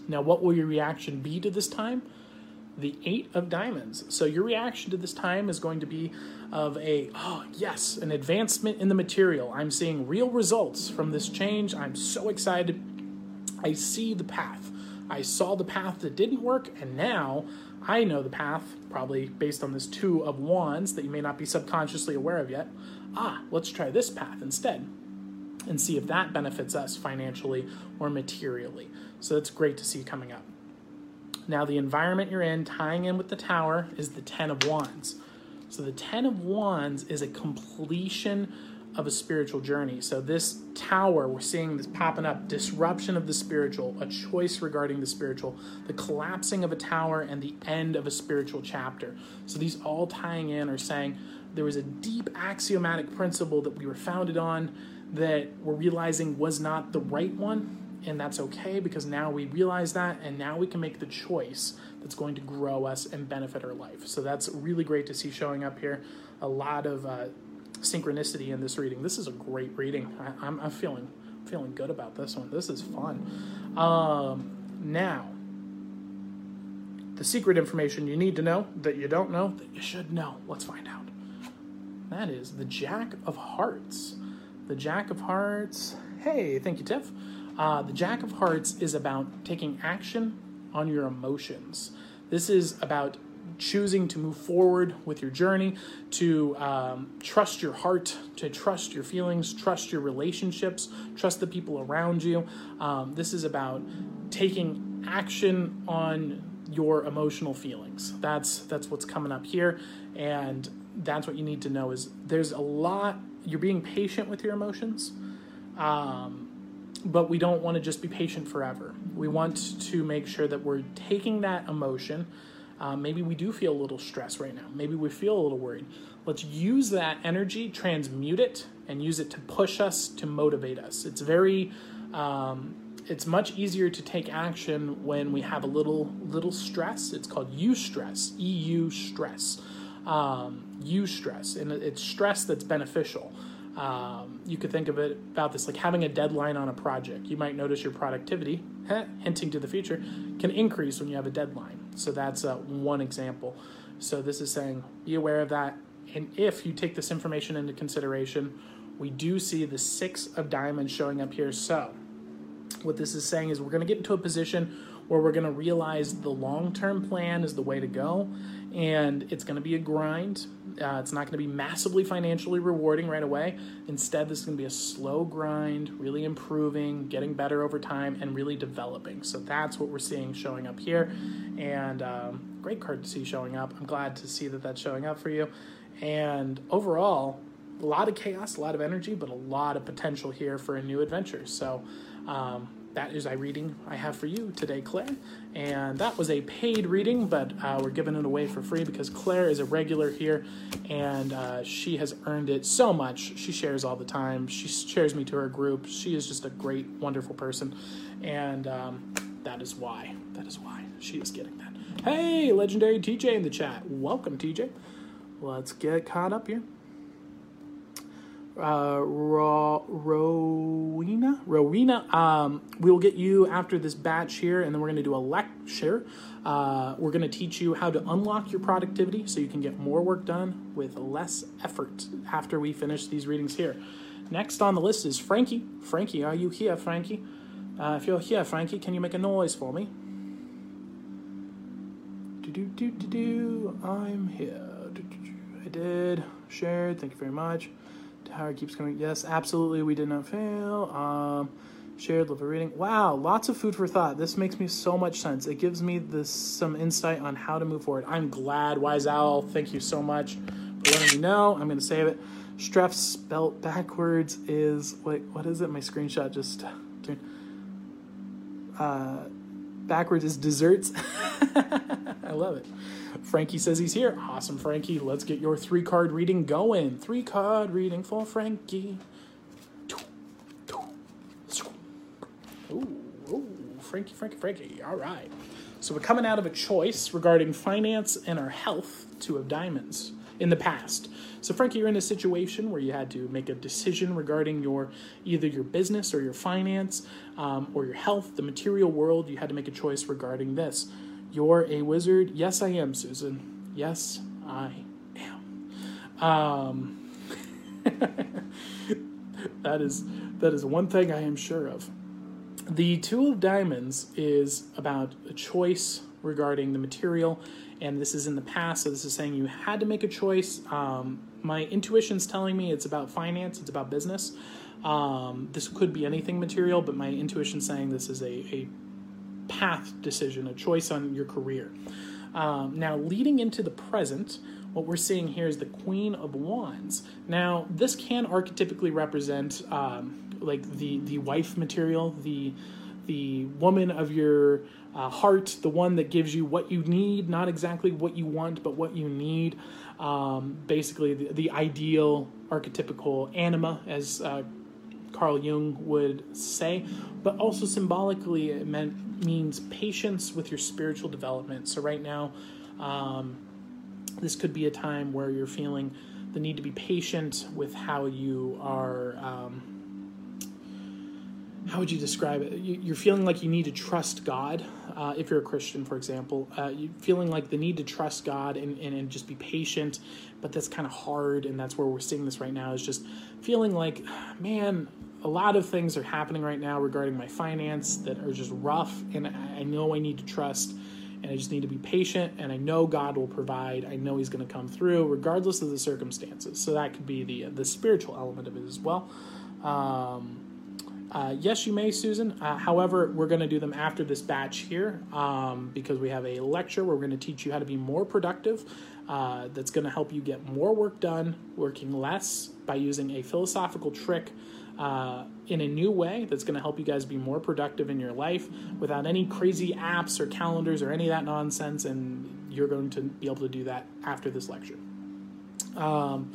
Now, what will your reaction be to this time? The Eight of Diamonds. So your reaction to this time is going to be of a, oh, yes, an advancement in the material. I'm seeing real results from this change. I'm so excited. I see the path. I saw the path that didn't work, and now I know the path, probably based on this Two of Wands that you may not be subconsciously aware of yet. Ah, let's try this path instead and see if that benefits us financially or materially. So that's great to see coming up. Now, the environment you're in, tying in with the tower, is the Ten of Wands. So, the Ten of Wands is a completion of a spiritual journey. So, this tower, we're seeing this popping up disruption of the spiritual, a choice regarding the spiritual, the collapsing of a tower, and the end of a spiritual chapter. So, these all tying in are saying there was a deep axiomatic principle that we were founded on that we're realizing was not the right one and that's okay because now we realize that and now we can make the choice that's going to grow us and benefit our life. So that's really great to see showing up here. A lot of uh, synchronicity in this reading. This is a great reading. I, am feeling feeling good about this one. This is fun. Um, now the secret information you need to know that you don't know that you should know. Let's find out. That is the jack of hearts. The jack of hearts. Hey thank you tiff uh, the Jack of Hearts is about taking action on your emotions. This is about choosing to move forward with your journey, to um, trust your heart, to trust your feelings, trust your relationships, trust the people around you. Um, this is about taking action on your emotional feelings. That's that's what's coming up here, and that's what you need to know. Is there's a lot. You're being patient with your emotions. Um, but we don't want to just be patient forever. We want to make sure that we're taking that emotion. Uh, maybe we do feel a little stress right now. Maybe we feel a little worried. Let's use that energy, transmute it and use it to push us, to motivate us. It's very, um, it's much easier to take action when we have a little little stress. It's called eustress, EU stress, um, eustress, and it's stress that's beneficial. Um, you could think of it about this like having a deadline on a project. You might notice your productivity, hinting to the future, can increase when you have a deadline. So that's uh, one example. So this is saying be aware of that. And if you take this information into consideration, we do see the six of diamonds showing up here. So what this is saying is we're going to get into a position where we're going to realize the long term plan is the way to go. And it's going to be a grind. Uh, it's not going to be massively financially rewarding right away. Instead, this is going to be a slow grind, really improving, getting better over time, and really developing. So that's what we're seeing showing up here. And um, great card to see showing up. I'm glad to see that that's showing up for you. And overall, a lot of chaos, a lot of energy, but a lot of potential here for a new adventure. So um, that is a reading I have for you today, Claire. And that was a paid reading, but uh, we're giving it away for free because Claire is a regular here and uh, she has earned it so much. She shares all the time, she shares me to her group. She is just a great, wonderful person. And um, that is why. That is why she is getting that. Hey, legendary TJ in the chat. Welcome, TJ. Let's get caught up here uh, Ro- Rowena. Rowena, um, we'll get you after this batch here, and then we're going to do a lecture. Uh, we're going to teach you how to unlock your productivity so you can get more work done with less effort after we finish these readings here. Next on the list is Frankie. Frankie, are you here, Frankie? Uh, if you're here, Frankie, can you make a noise for me? Do do do do do. I'm here. I did. Shared. Thank you very much. Tower keeps coming. Yes, absolutely. We did not fail. Um, shared love of reading. Wow, lots of food for thought. This makes me so much sense. It gives me this some insight on how to move forward. I'm glad, Wise Owl. Thank you so much for letting me know. I'm to save it. Streff spelt backwards is wait, what is it? My screenshot just uh, backwards is desserts. I love it. Frankie says he's here. Awesome, Frankie. Let's get your three card reading going. Three card reading for Frankie. Ooh, ooh, Frankie, Frankie, Frankie. All right. So we're coming out of a choice regarding finance and our health, two of diamonds, in the past. So Frankie, you're in a situation where you had to make a decision regarding your either your business or your finance um, or your health, the material world. You had to make a choice regarding this. You're a wizard. Yes, I am, Susan. Yes, I am. Um, that is that is one thing I am sure of. The Two of Diamonds is about a choice regarding the material, and this is in the past, so this is saying you had to make a choice. Um, my intuition's telling me it's about finance, it's about business. Um, this could be anything material, but my intuition's saying this is a, a path decision, a choice on your career. Um, now, leading into the present, what we're seeing here is the Queen of Wands. Now, this can archetypically represent um, like the the wife material, the the woman of your uh, heart, the one that gives you what you need, not exactly what you want, but what you need. Um, basically, the, the, ideal archetypical anima, as uh, Carl Jung would say, but also symbolically it meant means patience with your spiritual development. So right now, um, this could be a time where you're feeling the need to be patient with how you are. Um, how would you describe it? You're feeling like you need to trust God. Uh, if you're a Christian, for example, uh, you feeling like the need to trust God and, and, and just be patient, but that's kind of hard, and that's where we're seeing this right now. Is just feeling like, man, a lot of things are happening right now regarding my finance that are just rough, and I know I need to trust, and I just need to be patient, and I know God will provide. I know He's going to come through, regardless of the circumstances. So that could be the the spiritual element of it as well. Um, uh, yes, you may, Susan. Uh, however, we're going to do them after this batch here um, because we have a lecture where we're going to teach you how to be more productive. Uh, that's going to help you get more work done, working less by using a philosophical trick uh, in a new way that's going to help you guys be more productive in your life without any crazy apps or calendars or any of that nonsense. And you're going to be able to do that after this lecture. Um,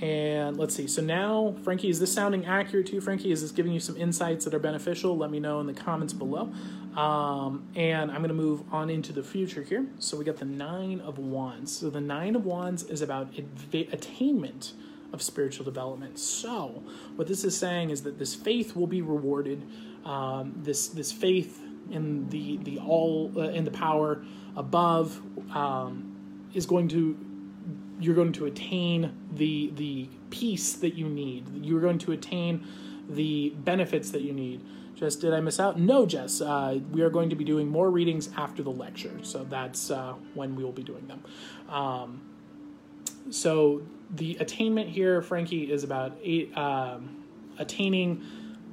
and let's see. So now, Frankie, is this sounding accurate to you, Frankie? Is this giving you some insights that are beneficial? Let me know in the comments below. Um, and I'm going to move on into the future here. So we got the Nine of Wands. So the Nine of Wands is about attainment of spiritual development. So what this is saying is that this faith will be rewarded. Um, this this faith in the the all uh, in the power above um, is going to you're going to attain the the peace that you need. You're going to attain the benefits that you need. Jess, did I miss out? No, Jess. Uh, we are going to be doing more readings after the lecture, so that's uh, when we will be doing them. Um, so the attainment here, Frankie, is about um, attaining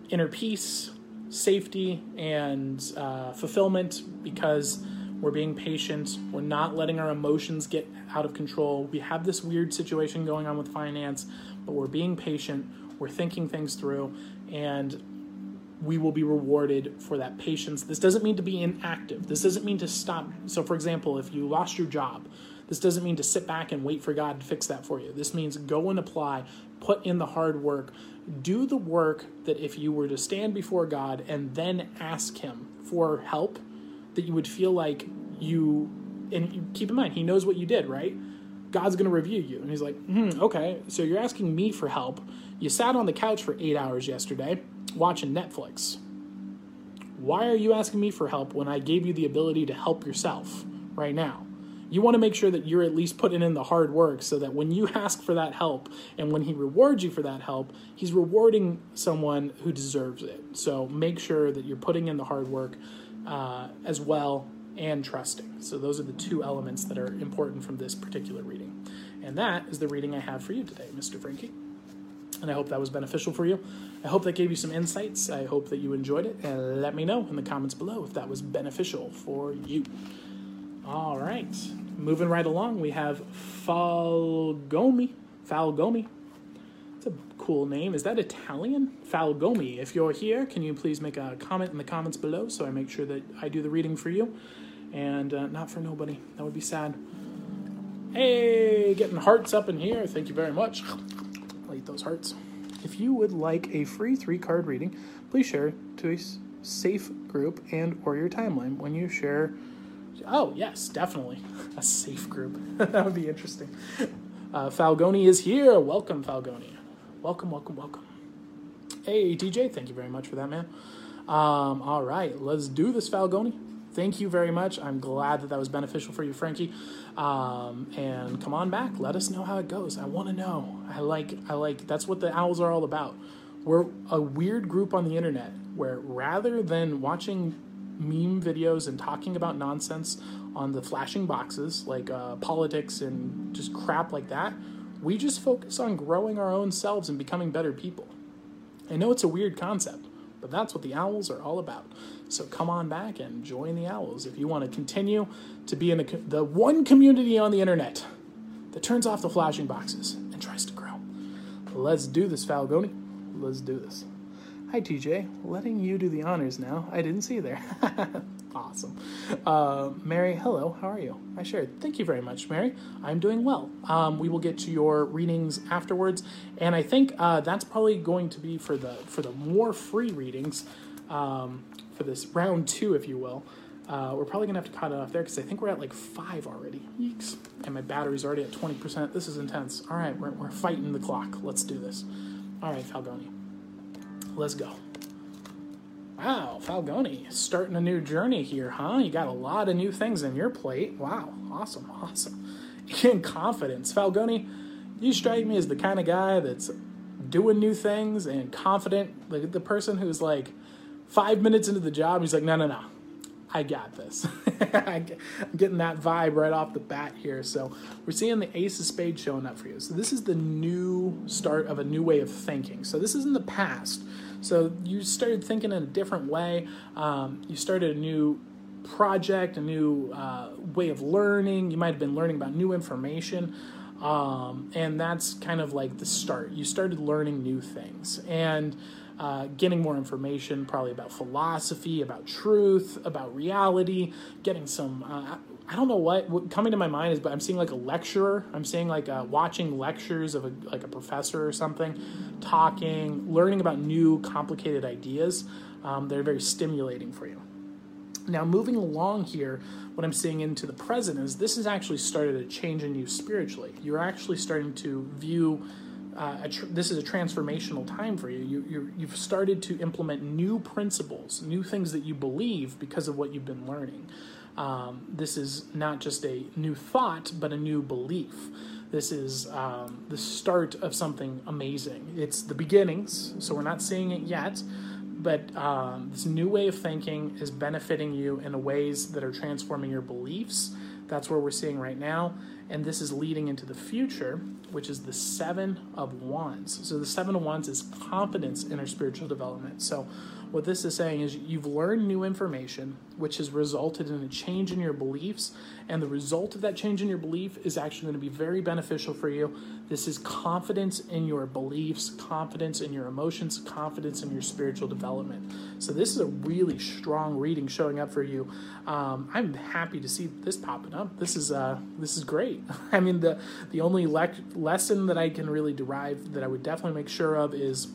inner peace, safety, and uh, fulfillment because we're being patient. We're not letting our emotions get out of control. We have this weird situation going on with finance, but we're being patient. We're thinking things through, and we will be rewarded for that patience. This doesn't mean to be inactive. This doesn't mean to stop. So, for example, if you lost your job, this doesn't mean to sit back and wait for God to fix that for you. This means go and apply, put in the hard work, do the work that if you were to stand before God and then ask Him for help, that you would feel like you, and keep in mind, He knows what you did, right? God's going to review you. And He's like, hmm, okay, so you're asking me for help. You sat on the couch for eight hours yesterday watching Netflix. Why are you asking me for help when I gave you the ability to help yourself right now? You want to make sure that you're at least putting in the hard work so that when you ask for that help and when he rewards you for that help, he's rewarding someone who deserves it. So make sure that you're putting in the hard work uh, as well and trusting. So those are the two elements that are important from this particular reading. And that is the reading I have for you today, Mr. Frankie. And I hope that was beneficial for you. I hope that gave you some insights. I hope that you enjoyed it. And let me know in the comments below if that was beneficial for you. All right. Moving right along, we have Falgoni. Falgoni. It's a cool name. Is that Italian? Falgoni. If you're here, can you please make a comment in the comments below so I make sure that I do the reading for you and uh, not for nobody? That would be sad. Hey, getting hearts up in here. Thank you very much. I'll eat those hearts. If you would like a free three card reading, please share to a safe group and or your timeline when you share oh yes definitely. A safe group. That would be interesting. Uh, falgoni is here. Welcome falgoni. Welcome welcome welcome. Hey tj thank you very much for that man. Um, all right let's do this falgoni. Thank you very much. I'm glad that that was beneficial for you frankie. Um, and come on back. Let us know how it goes. I want to know. I like i like that's what the owls are all about. We're a weird group on the internet where rather than watching meme videos and talking about nonsense on the flashing boxes like uh, politics and just crap like that we just focus on growing our own selves and becoming better people. I know it's a weird concept but that's what the owls are all about. So come on back and join the owls if you want to continue to be in the, the one community on the internet that turns off the flashing boxes and tries to grow. Let's do this falgoni. Let's do this Hi, TJ. Letting you do the honors now. I didn't see you there. awesome. Uh, Mary, hello. How are you? I shared. Thank you very much, Mary. I'm doing well. Um, we will get to your readings afterwards, and I think uh, that's probably going to be for the for the more free readings um, for this round two, if you will. Uh, we're probably gonna have to cut it off there because I think we're at like five already. Yeeks. And my battery's already at 20%. This is intense. All right, we're, we're fighting the clock. Let's do this. All right, Falgoni. Let's go. Wow, Falgoni, starting a new journey here, huh? You got a lot of new things in your plate. Wow, awesome, awesome. In confidence, Falgoni, you strike me as the kind of guy that's doing new things and confident. Like the person who's like five minutes into the job, he's like, no, no, no, I got this. I'm getting that vibe right off the bat here. So we're seeing the Ace of Spades showing up for you. So this is the new start of a new way of thinking. So this is in the past. So you started thinking in a different way. Um, you started a new project, a new uh, way of learning. You might have been learning about new information. Um, and that's kind of like the start. You started learning new things and uh, getting more information, probably about philosophy, about truth, about reality, getting some uh, I don't know what, what coming to my mind is, but I'm seeing like a lecturer. I'm seeing like uh, watching lectures of a, like a professor or something, talking, learning about new complicated ideas. Um, they're very stimulating for you. Now, moving along here, what I'm seeing into the present is this has actually started a change in you spiritually. You're actually starting to view. Uh, tr- this is a transformational time for you. You, you. have started to implement new principles, new things that you believe because of what you've been learning. Um, this is not just a new thought, but a new belief. This is um, the start of something amazing. It's the beginnings, so we're not seeing it yet, but um, this new way of thinking is benefiting you in ways that are transforming your beliefs. That's where we're seeing right now. And this is leading into the future, which is the Seven of Wands. So the Seven of Wands is confidence in our spiritual development. So what this is saying is you've learned new information, which has resulted in a change in your beliefs, and the result of that change in your belief is actually going to be very beneficial for you. This is confidence in your beliefs, confidence in your emotions, confidence in your spiritual development. So this is a really strong reading showing up for you. Um, I'm happy to see this popping up. This is uh, this is great. I mean the the only le- lesson that I can really derive that I would definitely make sure of is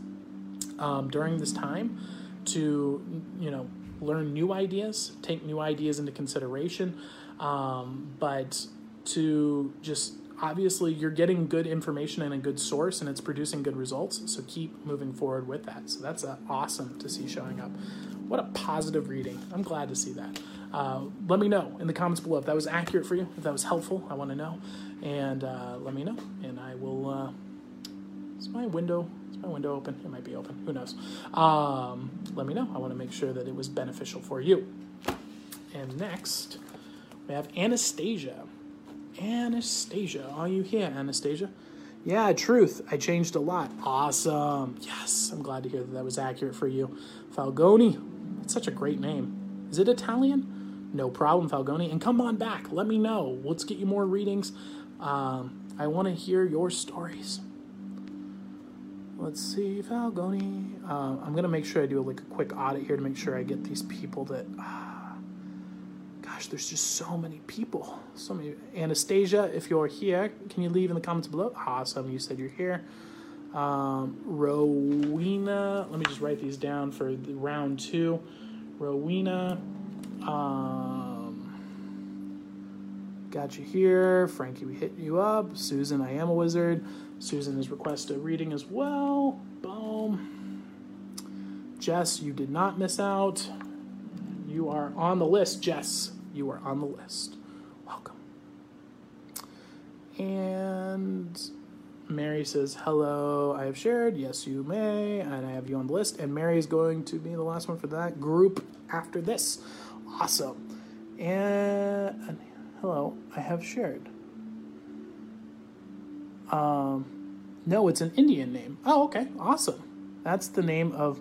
um, during this time to you know learn new ideas, take new ideas into consideration, um, but to just obviously you're getting good information and a good source and it's producing good results. So keep moving forward with that. So that's uh, awesome to see showing up. What a positive reading. I'm glad to see that. Uh, let me know in the comments below. If that was accurate for you if that was helpful i want to know. And uh, let me know. And i will uh, is my window my window open? It might be open. Who knows? Um, let me know. I want to make sure that it was beneficial for you. And next, we have Anastasia. Anastasia. Are you here, Anastasia? Yeah, truth. I changed a lot. Awesome. Yes, I'm glad to hear that that was accurate for you. Falgoni. That's such a great name. Is it Italian? No problem, Falgoni. And come on back. Let me know. Let's get you more readings. Um, I want to hear your stories. Let's see, Falgoni. Uh, I'm gonna make sure I do like a quick audit here to make sure I get these people that. Uh, gosh, there's just so many people. So many. Anastasia, if you're here, can you leave in the comments below? Awesome, you said you're here. Um, Rowena, let me just write these down for the round two. Rowena, um, got you here. Frankie, we hit you up. Susan, I am a wizard. Susan has requested a reading as well. Boom. Jess, you did not miss out. You are on the list, Jess. You are on the list. Welcome. And Mary says, Hello, I have shared. Yes, you may. And I have you on the list. And Mary is going to be the last one for that group after this. Awesome. And hello, I have shared. Um, no, it's an Indian name. Oh, okay, awesome. That's the name of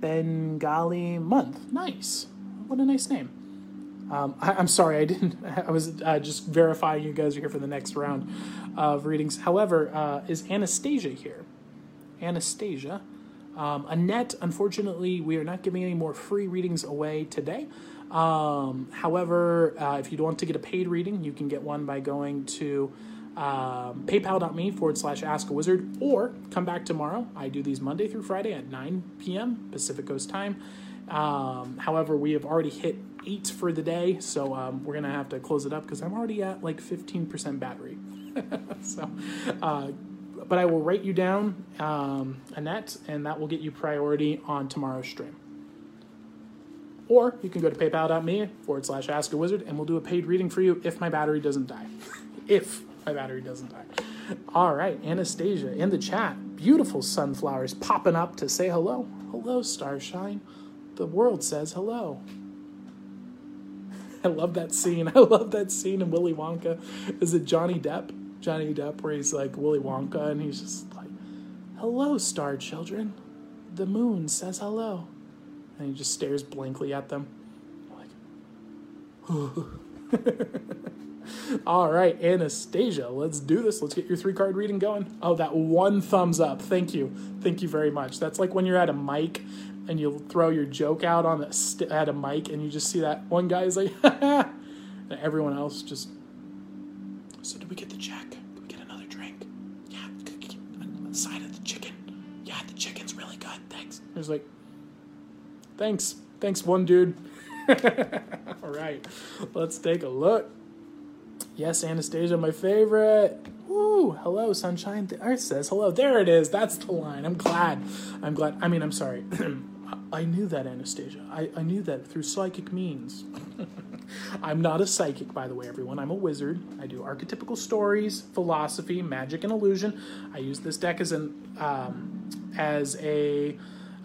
Bengali month. Nice. What a nice name. Um, I, am sorry, I didn't. I was uh, just verifying you guys are here for the next round of readings. However, uh, is Anastasia here? Anastasia. Um, Annette, unfortunately, we are not giving any more free readings away today. Um, however, uh, if you want to get a paid reading, you can get one by going to um, paypal.me forward slash ask a wizard or come back tomorrow. I do these Monday through Friday at 9 p.m. Pacific Coast time. Um, however, we have already hit eight for the day, so um, we're gonna have to close it up because I'm already at like 15% battery. so, uh, but I will write you down, um, Annette, and that will get you priority on tomorrow's stream. Or you can go to paypal.me forward slash ask a wizard and we'll do a paid reading for you if my battery doesn't die. if my battery doesn't die. All right, Anastasia in the chat. Beautiful sunflowers popping up to say hello. Hello, Starshine. The world says hello. I love that scene. I love that scene in Willy Wonka. Is it Johnny Depp? Johnny Depp, where he's like Willy Wonka and he's just like, Hello, star children. The moon says hello. And he just stares blankly at them. Like, All right, Anastasia, let's do this. Let's get your three card reading going. Oh, that one thumbs up. Thank you. Thank you very much. That's like when you're at a mic and you throw your joke out on the st- at a mic and you just see that one guy is like, And everyone else just. So, did we get the check? Did we get another drink? Yeah, side of the chicken. Yeah, the chicken's really good. Thanks. There's like, thanks. Thanks, one dude. All right, let's take a look. Yes, Anastasia, my favorite. Woo! Hello, sunshine. The earth says hello. There it is. That's the line. I'm glad. I'm glad. I mean, I'm sorry. I knew that, Anastasia. I, I knew that through psychic means. I'm not a psychic, by the way, everyone. I'm a wizard. I do archetypical stories, philosophy, magic, and illusion. I use this deck as an um, as a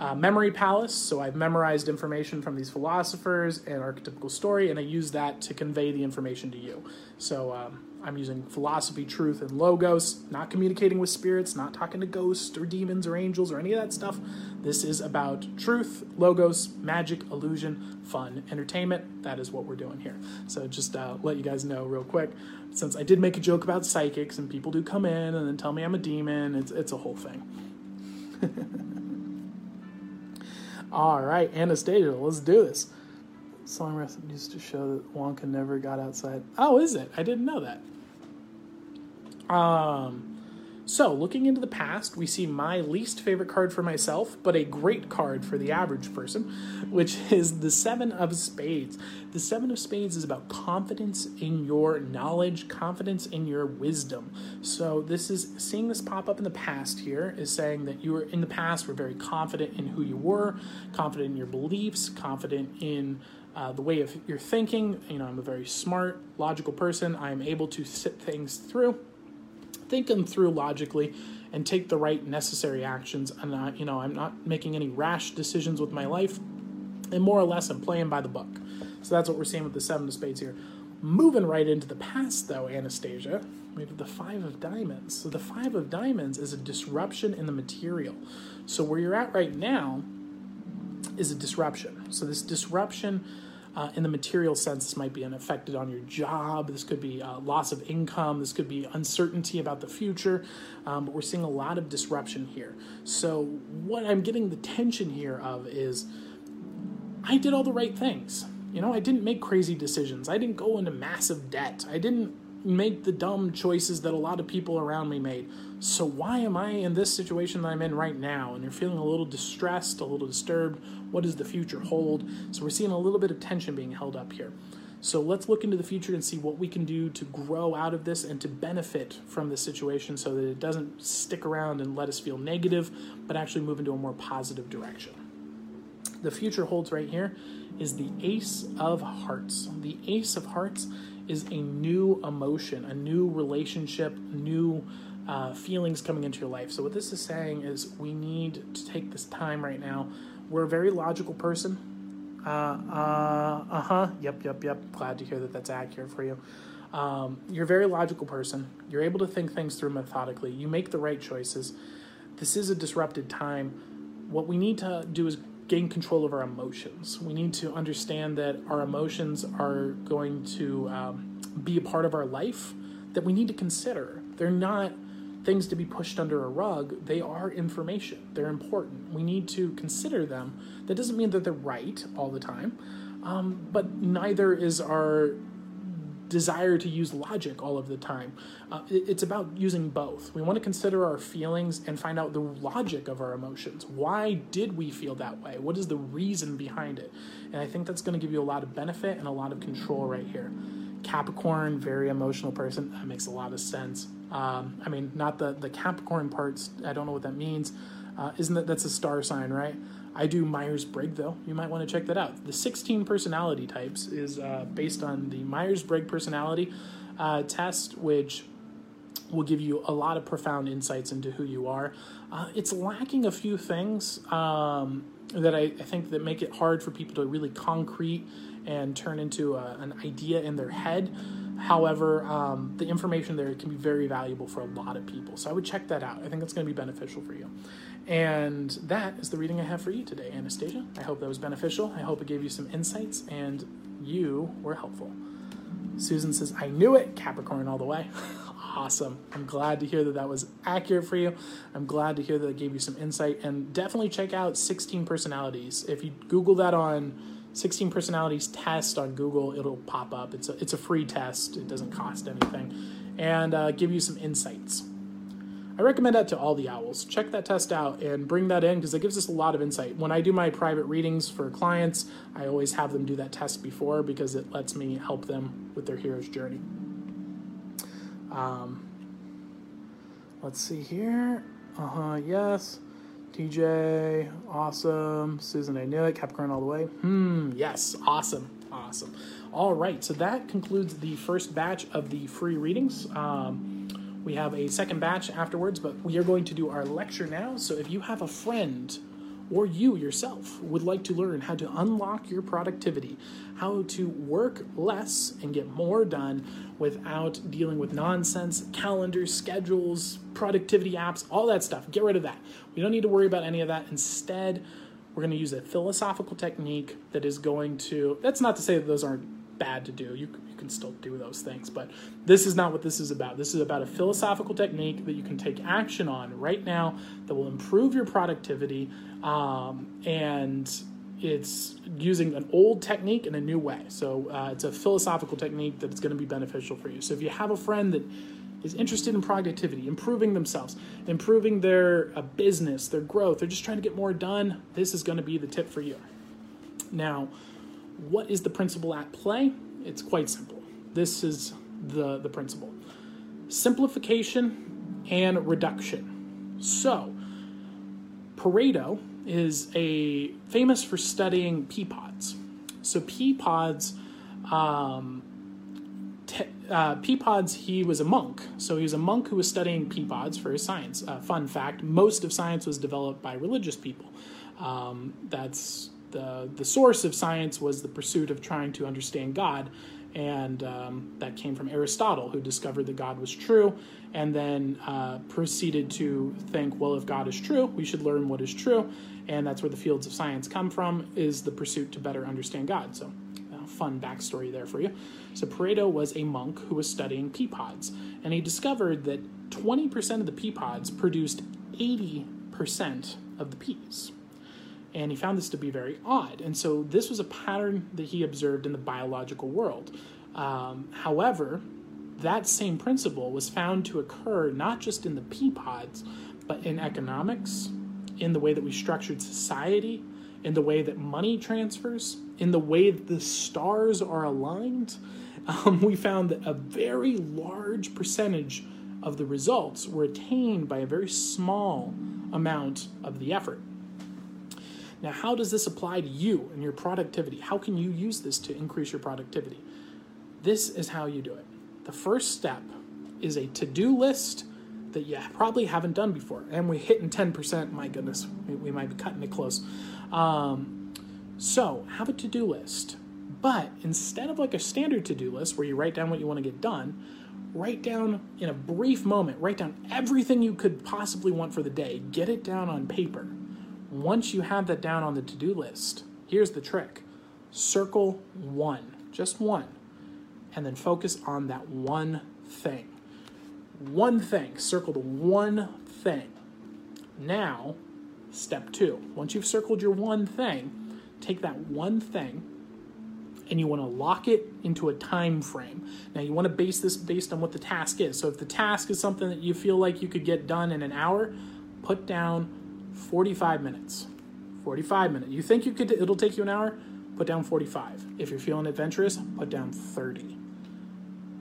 uh, memory palace. So I've memorized information from these philosophers and archetypical story, and I use that to convey the information to you. So um, I'm using philosophy, truth, and logos, not communicating with spirits, not talking to ghosts or demons or angels or any of that stuff. This is about truth, logos, magic, illusion, fun, entertainment. That is what we're doing here. So just uh, let you guys know real quick, since I did make a joke about psychics and people do come in and then tell me I'm a demon, it's, it's a whole thing. All right, Anastasia, let's do this. Song used to show that Wonka never got outside. Oh, is it? I didn't know that. Um, so looking into the past, we see my least favorite card for myself, but a great card for the average person, which is the Seven of Spades. The Seven of Spades is about confidence in your knowledge, confidence in your wisdom. So this is seeing this pop up in the past here is saying that you were in the past were very confident in who you were, confident in your beliefs, confident in uh, the way of your thinking. You know, I'm a very smart, logical person. I am able to sit things through think them through logically and take the right necessary actions. And uh, you know, I'm not making any rash decisions with my life, and more or less, I'm playing by the book. So that's what we're seeing with the seven of spades here. Moving right into the past, though, Anastasia, we have the five of diamonds. So the five of diamonds is a disruption in the material. So where you're at right now is a disruption. So this disruption uh, in the material sense, this might be an affected on your job. This could be uh, loss of income. This could be uncertainty about the future. Um, but we're seeing a lot of disruption here. So, what I'm getting the tension here of is I did all the right things. You know, I didn't make crazy decisions. I didn't go into massive debt. I didn't make the dumb choices that a lot of people around me made. So why am I in this situation that I'm in right now? And you're feeling a little distressed, a little disturbed. What does the future hold? So we're seeing a little bit of tension being held up here. So let's look into the future and see what we can do to grow out of this and to benefit from this situation so that it doesn't stick around and let us feel negative, but actually move into a more positive direction. The future holds right here is the Ace of Hearts. The Ace of Hearts is a new emotion, a new relationship, new uh, feelings coming into your life. So, what this is saying is we need to take this time right now. We're a very logical person. Uh uh huh. Yep, yep, yep. Glad to hear that that's accurate for you. Um, you're a very logical person. You're able to think things through methodically. You make the right choices. This is a disrupted time. What we need to do is gain control of our emotions. We need to understand that our emotions are going to um, be a part of our life that we need to consider. They're not things to be pushed under a rug, they are information. They're important. We need to consider them. That doesn't mean that they're right all the time, um, but neither is our desire to use logic all of the time. Uh, it, it's about using both. We want to consider our feelings and find out the logic of our emotions. Why did we feel that way? What is the reason behind it? And I think that's going to give you a lot of benefit and a lot of control right here. Capricorn, very emotional person. That makes a lot of sense. Um, I mean, not the the Capricorn parts. I don't know what that means. Uh, isn't that that's a star sign, right? I do Myers Briggs though. You might want to check that out. The 16 personality types is uh, based on the Myers Briggs personality uh, test, which will give you a lot of profound insights into who you are. Uh, it's lacking a few things um, that I, I, think that make it hard for people to really concrete and turn into a, an idea in their head. However, um, the information there can be very valuable for a lot of people. So I would check that out. I think it's going to be beneficial for you. And that is the reading I have for you today, Anastasia. I hope that was beneficial. I hope it gave you some insights and you were helpful. Susan says, I knew it, Capricorn all the way. awesome. I'm glad to hear that that was accurate for you. I'm glad to hear that it gave you some insight. And definitely check out 16 Personalities. If you Google that on 16 personalities test on Google. It'll pop up. It's a, it's a free test. It doesn't cost anything, and uh, give you some insights. I recommend that to all the owls. Check that test out and bring that in because it gives us a lot of insight. When I do my private readings for clients, I always have them do that test before because it lets me help them with their hero's journey. Um, let's see here. Uh huh, yes. TJ, awesome. Susan, I knew it. Capricorn all the way. Hmm, yes, awesome, awesome. All right, so that concludes the first batch of the free readings. Um, we have a second batch afterwards, but we are going to do our lecture now. So if you have a friend or you yourself would like to learn how to unlock your productivity, how to work less and get more done without dealing with nonsense, calendars, schedules, productivity apps, all that stuff, get rid of that. We don't need to worry about any of that. Instead, we're going to use a philosophical technique that is going to, that's not to say that those aren't bad to do. You, you can still do those things, but this is not what this is about. This is about a philosophical technique that you can take action on right now that will improve your productivity. Um, and it's using an old technique in a new way. So uh, it's a philosophical technique that is going to be beneficial for you. So if you have a friend that is interested in productivity, improving themselves, improving their uh, business, their growth, they're just trying to get more done, this is going to be the tip for you. Now, what is the principle at play? It's quite simple. This is the, the principle simplification and reduction. So, Pareto is a famous for studying pea pods. So, pea pods, um, te, uh, pea pods, he was a monk. So, he was a monk who was studying pea pods for his science. Uh, fun fact most of science was developed by religious people. Um, that's the, the source of science was the pursuit of trying to understand God. And um, that came from Aristotle, who discovered that God was true, and then uh, proceeded to think, well, if God is true, we should learn what is true. And that's where the fields of science come from, is the pursuit to better understand God. So, uh, fun backstory there for you. So, Pareto was a monk who was studying pea pods, and he discovered that 20% of the pea pods produced 80% of the peas and he found this to be very odd. And so this was a pattern that he observed in the biological world. Um, however, that same principle was found to occur not just in the pea pods, but in economics, in the way that we structured society, in the way that money transfers, in the way that the stars are aligned. Um, we found that a very large percentage of the results were attained by a very small amount of the effort. Now, how does this apply to you and your productivity? How can you use this to increase your productivity? This is how you do it. The first step is a to do list that you probably haven't done before. And we're hitting 10%. My goodness, we might be cutting it close. Um, so, have a to do list. But instead of like a standard to do list where you write down what you want to get done, write down in a brief moment, write down everything you could possibly want for the day. Get it down on paper once you have that down on the to do list, here's the trick circle one, just one, and then focus on that one thing. One thing, circle the one thing. Now, step two. Once you've circled your one thing, take that one thing and you want to lock it into a time frame. Now you want to base this based on what the task is. So if the task is something that you feel like you could get done in an hour, put down 45 minutes. 45 minutes. You think you could it'll take you an hour? Put down 45. If you're feeling adventurous, put down 30.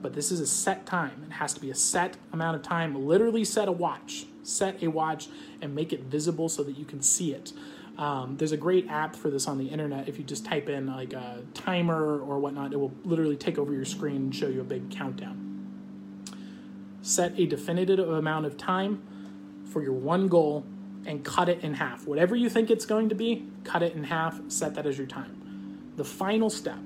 But this is a set time. It has to be a set amount of time. Literally set a watch. Set a watch and make it visible so that you can see it. Um, there's a great app for this on the internet. If you just type in like a timer or whatnot, it will literally take over your screen and show you a big countdown. Set a definitive amount of time for your one goal and cut it in half. Whatever you think it's going to be, cut it in half, set that as your time. The final step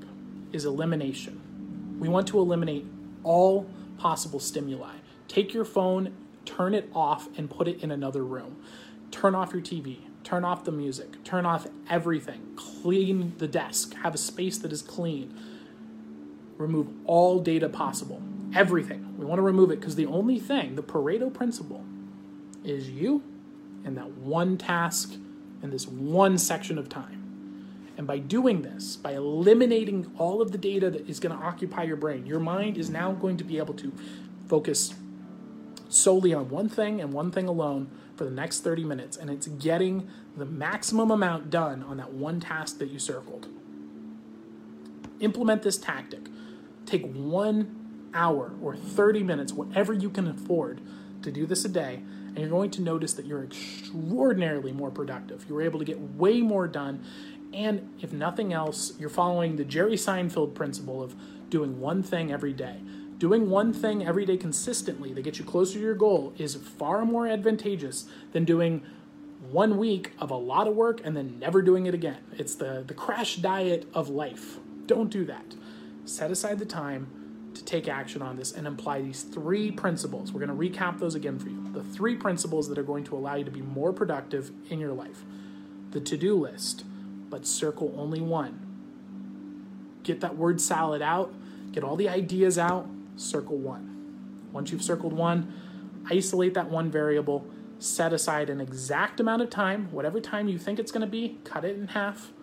is elimination. We want to eliminate all possible stimuli. Take your phone, turn it off, and put it in another room. Turn off your TV, turn off the music, turn off everything. Clean the desk, have a space that is clean. Remove all data possible, everything. We want to remove it because the only thing, the Pareto principle, is you and that one task in this one section of time. And by doing this, by eliminating all of the data that is going to occupy your brain, your mind is now going to be able to focus solely on one thing and one thing alone for the next 30 minutes. And it's getting the maximum amount done on that one task that you circled. Implement this tactic. Take one hour or 30 minutes, whatever you can afford, to do this a day, and you're going to notice that you're extraordinarily more productive. You're able to get way more done, and if nothing else, you're following the Jerry Seinfeld principle of doing one thing every day. Doing one thing every day consistently that gets you closer to your goal is far more advantageous than doing one week of a lot of work and then never doing it again. It's the, the crash diet of life. Don't do that. Set aside the time to take action on this and apply these three principles. We're going to recap those again for you. The three principles that are going to allow you to be more productive in your life the to do list, but circle only one. Get that word salad out, get all the ideas out, circle one. Once you've circled one, isolate that one variable, set aside an exact amount of time, whatever time you think it's going to be, cut it in half,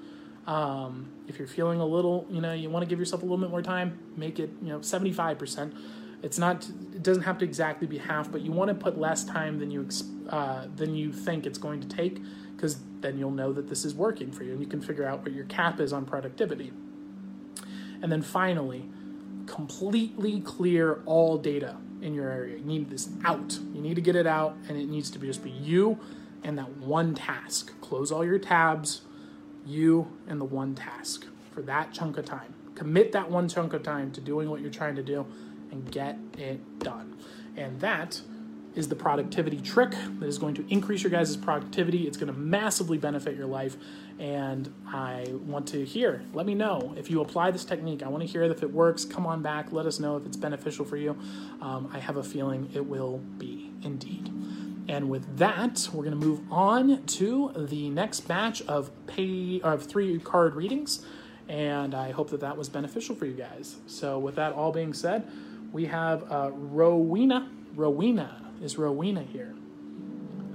um, if you're feeling a little, you know, you want to give yourself a little bit more time, make it, you know, 75%. It's not, it doesn't have to exactly be half, but you want to put less time than you, uh, than you think it's going to take, because then you'll know that this is working for you and you can figure out what your cap is on productivity. And then finally, completely clear all data in your area. You need this out. You need to get it out, and it needs to be just be you and that one task. Close all your tabs you and the one task for that chunk of time. Commit that one chunk of time to doing what you're trying to do and get it done. And that is the productivity trick that is going to increase your guys' productivity. It's going to massively benefit your life. And I want to hear, let me know if you apply this technique. I want to hear if it works. Come on back. Let us know if it's beneficial for you. Um, I have a feeling it will be indeed. And with that, we're going to move on to the next batch of pay of three card readings, and I hope that that was beneficial for you guys. So, with that all being said, we have uh, Rowena. Rowena is Rowena here.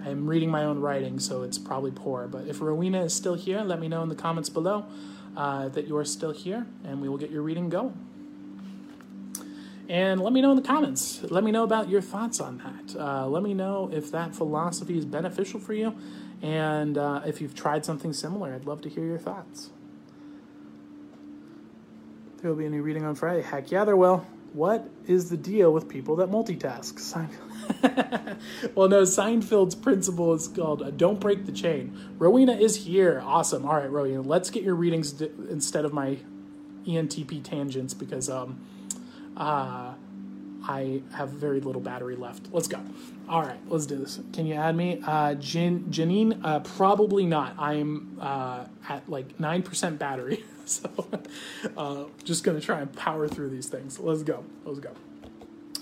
I'm reading my own writing, so it's probably poor. But if Rowena is still here, let me know in the comments below uh, that you are still here, and we will get your reading going. And let me know in the comments. Let me know about your thoughts on that. Uh, let me know if that philosophy is beneficial for you and uh, if you've tried something similar. I'd love to hear your thoughts. There will be a new reading on Friday. Heck yeah, there will. What is the deal with people that multitask? well, no, Seinfeld's principle is called uh, "Don't break the chain." Rowena is here. Awesome. All right, Rowena, let's get your readings d- instead of my ENTP tangents because um, uh, I have very little battery left. Let's go. All right, let's do this. Can you add me? Uh, Jan- Janine, uh, probably not. I'm uh, at like 9% battery. so uh, just going to try and power through these things. Let's go. Let's go.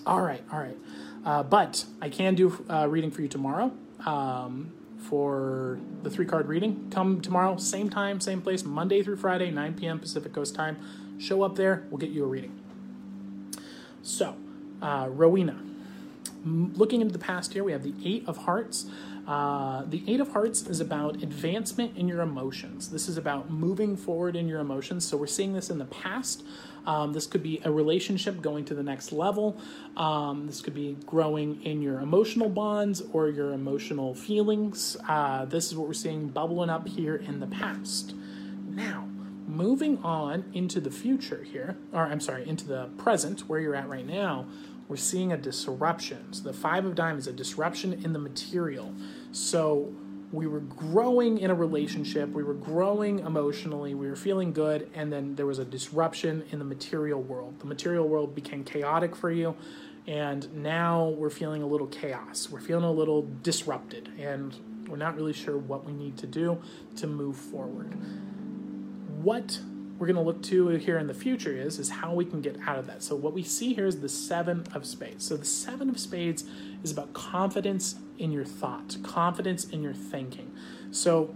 All right, all right. Uh, but I can do uh, reading for you tomorrow um, for the three card reading. Come tomorrow, same time, same place, Monday through Friday, 9 p.m. Pacific Coast time. Show up there, we'll get you a reading. So, uh, Rowena. Looking into the past here, we have the Eight of Hearts. Uh, the Eight of Hearts is about advancement in your emotions. This is about moving forward in your emotions. So we're seeing this in the past. Um, this could be a relationship going to the next level. Um, this could be growing in your emotional bonds or your emotional feelings. Uh, this is what we're seeing bubbling up here in the past. Now, moving on into the future here, or I'm sorry, into the present, where you're at right now, we're seeing a disruption. So the Five of Diamonds, a disruption in the material. So we were growing in a relationship, we were growing emotionally, we were feeling good, and then there was a disruption in the material world. The material world became chaotic for you, and now we're feeling a little chaos. We're feeling a little disrupted, and we're not really sure what we need to do to move forward what we're going to look to here in the future is is how we can get out of that. So what we see here is the 7 of spades. So the 7 of spades is about confidence in your thought, confidence in your thinking. So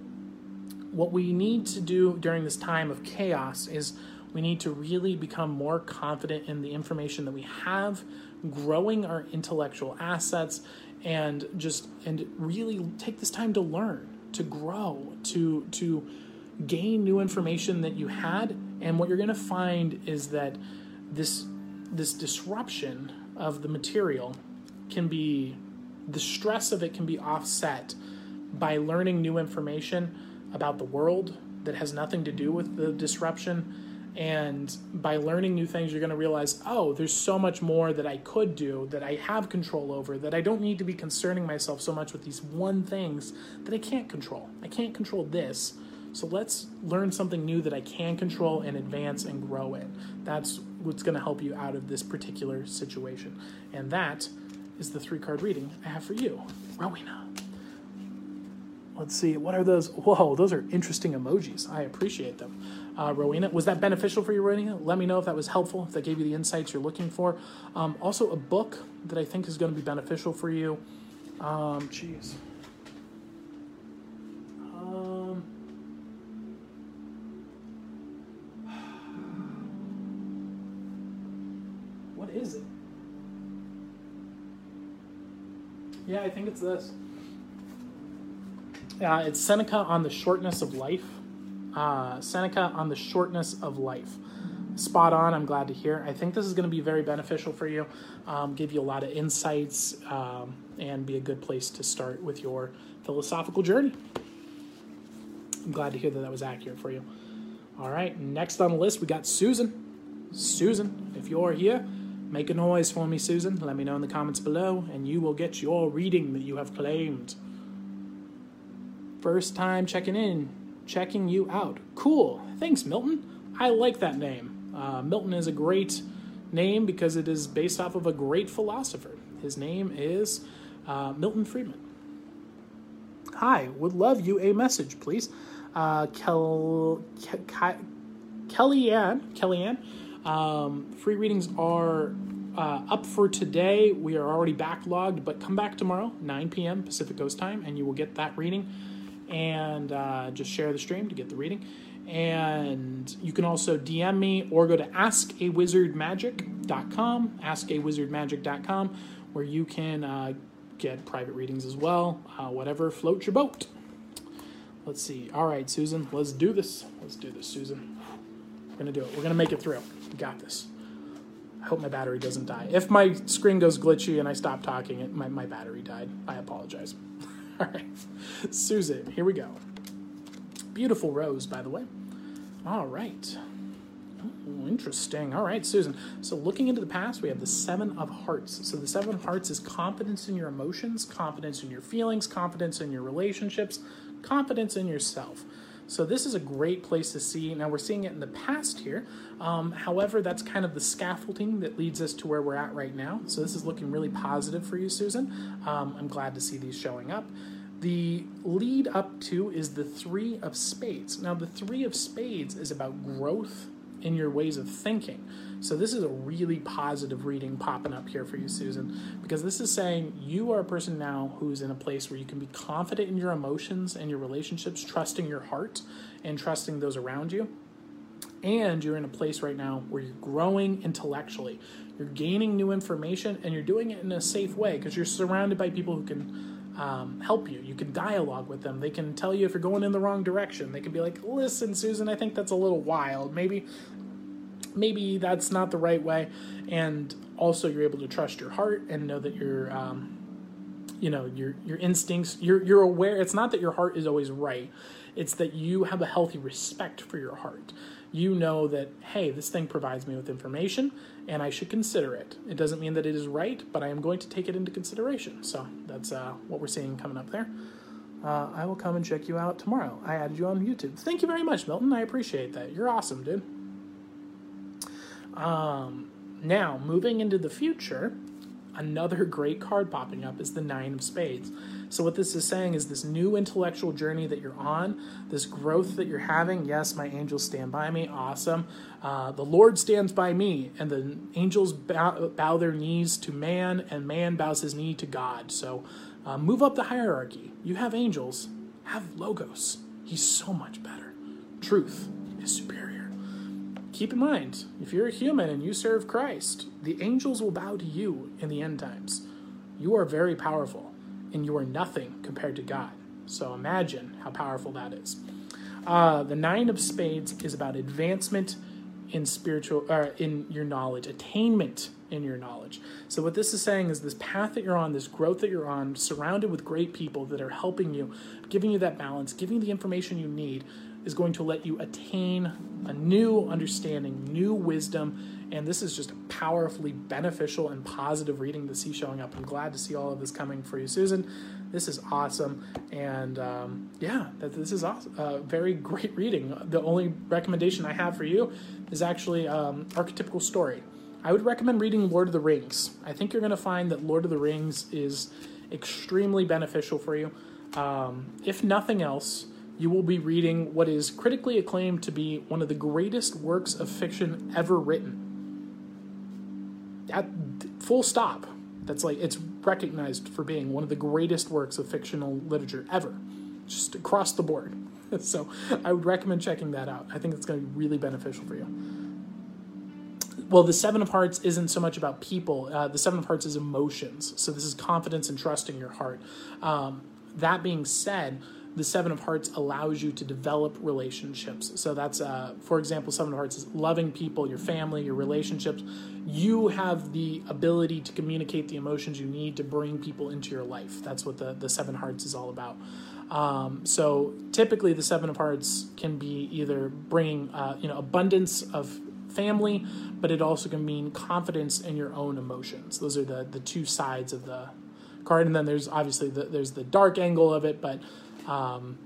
what we need to do during this time of chaos is we need to really become more confident in the information that we have, growing our intellectual assets and just and really take this time to learn, to grow, to to gain new information that you had, and what you're going to find is that this this disruption of the material can be the stress of it can be offset by learning new information about the world that has nothing to do with the disruption and by learning new things you're going to realize oh there's so much more that i could do that i have control over that i don't need to be concerning myself so much with these one things that i can't control. I can't control this so let's learn something new that i can control and advance and grow in. That's what's going to help you out of this particular situation. And that is the three card reading i have for you. Rowena. Let's see what are those? Whoa those are interesting emojis. I appreciate them. Uh, rowena was that beneficial for you rowena? Let me know if that was helpful if that gave you the insights you're looking for. Um, also a book that i think is going to be beneficial for you. Um jeez. Um, is it yeah i think it's this uh, it's Seneca on the shortness of life. Uh, Seneca on the shortness of life. Spot on. I'm glad to hear. I think this is going to be very beneficial for you, um, give you a lot of insights, um, and be a good place to start with your philosophical journey. I'm glad to hear that that was accurate for you. All right, next on the list, we got Susan. Susan, if you're here, make a noise for me, Susan. Let me know in the comments below, and you will get your reading that you have claimed. First time checking in, checking you out. Cool. Thanks, Milton. I like that name. Uh, Milton is a great name because it is based off of a great philosopher. His name is uh, Milton Friedman. Hi, would love you a message, please. Uh, Kel- Ke- Kellyanne, Kellyanne, um, free readings are uh, up for today. We are already backlogged, but come back tomorrow, 9 p.m. Pacific Coast time, and you will get that reading and uh, just share the stream to get the reading. And you can also DM me or go to askawizardmagic.com, askawizardmagic.com, where you can uh, get private readings as well, uh, whatever floats your boat. Let's see. All right, Susan, let's do this. Let's do this, Susan. We're going to do it. We're going to make it through. Got this. I hope my battery doesn't die. If my screen goes glitchy and I stop talking, it, my, my battery died. I apologize. All right. Susan, here we go. Beautiful rose, by the way. All right. Oh, interesting. All right, Susan. So, looking into the past, we have the Seven of Hearts. So, the Seven of Hearts is confidence in your emotions, confidence in your feelings, confidence in your relationships, confidence in yourself. So, this is a great place to see. Now, we're seeing it in the past here. Um, however, that's kind of the scaffolding that leads us to where we're at right now. So, this is looking really positive for you, Susan. Um, I'm glad to see these showing up. The lead up to is the Three of Spades. Now, the Three of Spades is about growth in your ways of thinking. So, this is a really positive reading popping up here for you, Susan, because this is saying you are a person now who's in a place where you can be confident in your emotions and your relationships, trusting your heart and trusting those around you. And you're in a place right now where you're growing intellectually. You're gaining new information and you're doing it in a safe way because you're surrounded by people who can um, help you. You can dialogue with them. They can tell you if you're going in the wrong direction. They can be like, "Listen, Susan, I think that's a little wild. Maybe, maybe that's not the right way." And also, you're able to trust your heart and know that your, um, you know, your your instincts. You're you're aware. It's not that your heart is always right. It's that you have a healthy respect for your heart you know that, hey, this thing provides me with information and I should consider it. It doesn't mean that it is right, but I am going to take it into consideration. So that's uh, what we're seeing coming up there. Uh, I will come and check you out tomorrow. I added you on YouTube. Thank you very much, Milton. I appreciate that. You're awesome, dude. Um, now, moving into the future, another great card popping up is the Nine of Spades. So, what this is saying is this new intellectual journey that you're on, this growth that you're having. Yes, my angels stand by me. Awesome. Uh, the Lord stands by me, and the angels bow, bow, their knees to man, and man bows his knee to God. So, uh, move up the hierarchy. You have angels, have logos. He's so much better. Truth is superior. Keep in mind, if you're a human and you serve Christ, the angels will bow to you in the end times. You are very powerful and you are nothing compared to God. So imagine how powerful that is. Uh, the Nine of Spades is about advancement in spiritual, or in your knowledge, attainment in your knowledge. So what this is saying is this path that you're on, this growth that you're on, surrounded with great people that are helping you, giving you that balance, giving you the information you need, is going to let you attain a new understanding, new wisdom, and this is just a powerfully beneficial and positive reading to see showing up. I'm glad to see all of this coming for you, Susan. This is awesome, and um, yeah, that this is awesome. Uh, very great reading. The only recommendation I have for you is actually um, archetypical story. I would recommend reading Lord of the Rings. I think you're going to find that Lord of the Rings is extremely beneficial for you. Um, if nothing else, you will be reading what is critically acclaimed to be one of the greatest works of fiction ever written. At full stop. That's like it's recognized for being one of the greatest works of fictional literature ever, just across the board. So I would recommend checking that out. I think it's going to be really beneficial for you well, the Seven of Hearts isn't so much about people. Uh, the Seven of Hearts is emotions. So this is confidence and trusting your heart. Um, that being said, the Seven of Hearts allows you to develop relationships. So that's, uh, for example, Seven of Hearts is loving people, your family, your relationships. You have the ability to communicate the emotions you need to bring people into your life. That's what the, the Seven Hearts is all about. Um, so typically, the Seven of Hearts can be either bringing, uh, you know, abundance of family, but it also can mean confidence in your own emotions. Those are the the two sides of the card, and then there's obviously the, there's the dark angle of it, but um,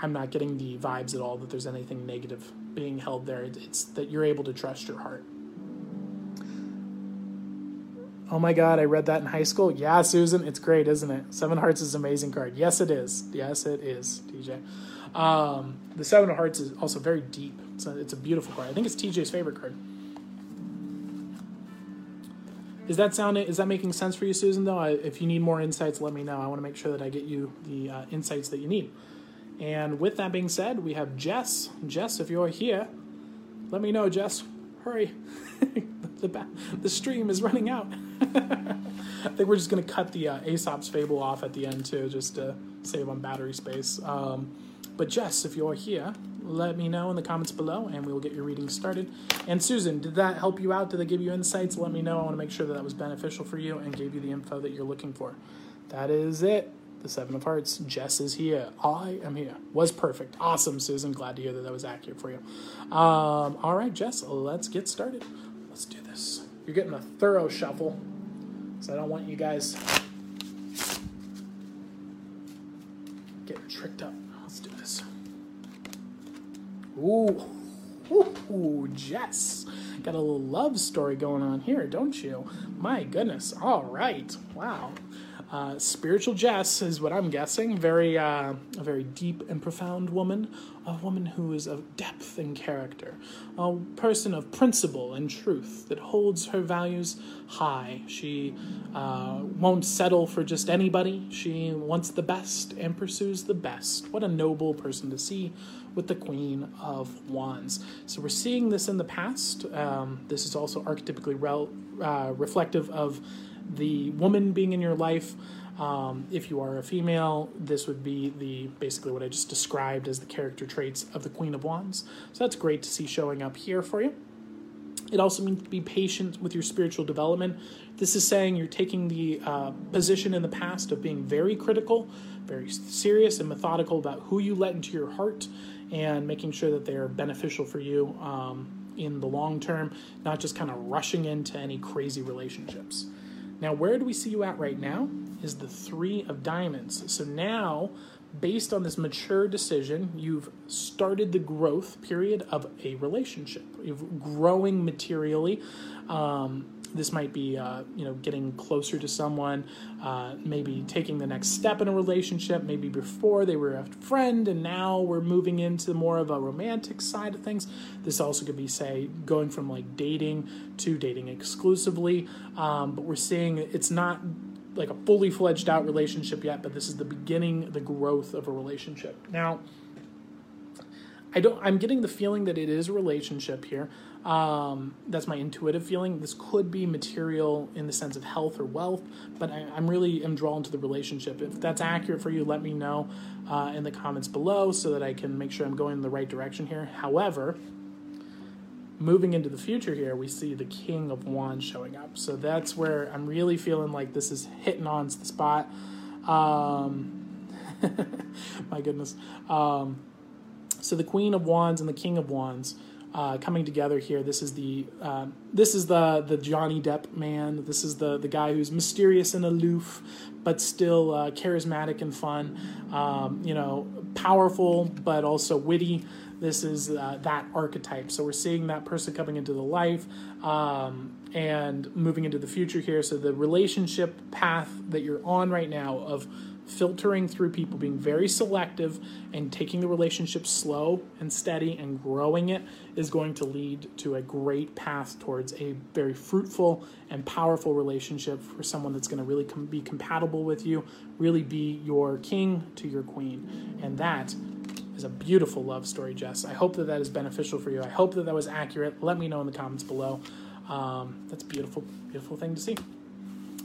I'm not getting the vibes at all that there's anything negative being held there. It's that you're able to trust your heart. Oh my God, I read that in high school. Yeah, Susan, it's great, isn't it? Seven Hearts is an amazing card. Yes, it is. Yes, it is, TJ. Um, the Seven of Hearts is also very deep. It's a, it's a beautiful card. I think it's TJ's favorite card. Is that sounding? Is that making sense for you, Susan? Though, I, if you need more insights, let me know. I want to make sure that I get you the uh, insights that you need. And with that being said, we have Jess. Jess, if you're here, let me know, Jess. Hurry. the, the stream is running out. I think we're just to cut the uh, Aesop's Fable off at the end, too, just to save on battery space. Um, but Jess, if you're here, let me know in the comments below and we will get your reading started. And Susan, did that help you out? Did they give you insights? Let me know. I want to make sure that that was beneficial for you and gave you the info that you're looking for. That is it. The Seven of Hearts. Jess is here. I am here. Was perfect. Awesome, Susan. Glad to hear that that was accurate for you. Um, all right, Jess, let's get started. Let's do this. You're getting a thorough shuffle, so I don't want you guys getting tricked up. Ooh, ooh, Jess. Got a little love story going on here, don't you? My goodness. All right. Wow. Uh, spiritual Jess is what I'm guessing. Very, uh, a very deep and profound woman, a woman who is of depth and character, a person of principle and truth that holds her values high. She uh, won't settle for just anybody. She wants the best and pursues the best. What a noble person to see with the Queen of Wands. So we're seeing this in the past. Um, this is also archetypically uh, reflective of the woman being in your life. Um, if you are a female, this would be the basically what I just described as the character traits of the Queen of Wands. So that's great to see showing up here for you. It also means to be patient with your spiritual development. This is saying you're taking the uh, position in the past of being very critical, very serious, and methodical about who you let into your heart and making sure that they're beneficial for you um, in the long term, not just kind of rushing into any crazy relationships. Now, where do we see you at right now? Is the three of diamonds. So now, based on this mature decision, you've started the growth period of a relationship. You're growing materially. Um, this might be uh, you know getting closer to someone uh, maybe taking the next step in a relationship maybe before they were a friend and now we're moving into more of a romantic side of things this also could be say going from like dating to dating exclusively um, but we're seeing it's not like a fully fledged out relationship yet but this is the beginning the growth of a relationship now I don't. I'm getting the feeling that it is a relationship here. Um, that's my intuitive feeling. This could be material in the sense of health or wealth, but I, I'm really am drawn to the relationship. If that's accurate for you, let me know uh, in the comments below so that I can make sure I'm going in the right direction here. However, moving into the future here, we see the King of Wands showing up. So that's where I'm really feeling like this is hitting on the spot. Um, my goodness. Um, so the Queen of Wands and the King of Wands uh, coming together here. This is the uh, this is the the Johnny Depp man. This is the the guy who's mysterious and aloof, but still uh, charismatic and fun. Um, you know, powerful but also witty. This is uh, that archetype. So we're seeing that person coming into the life um, and moving into the future here. So the relationship path that you're on right now of filtering through people, being very selective, and taking the relationship slow and steady and growing it is going to lead to a great path towards a very fruitful and powerful relationship for someone that's going to really com- be compatible with you, really be your king to your queen. And that is a beautiful love story, Jess. I hope that that is beneficial for you. I hope that that was accurate. Let me know in the comments below. Um, that's beautiful, beautiful thing to see.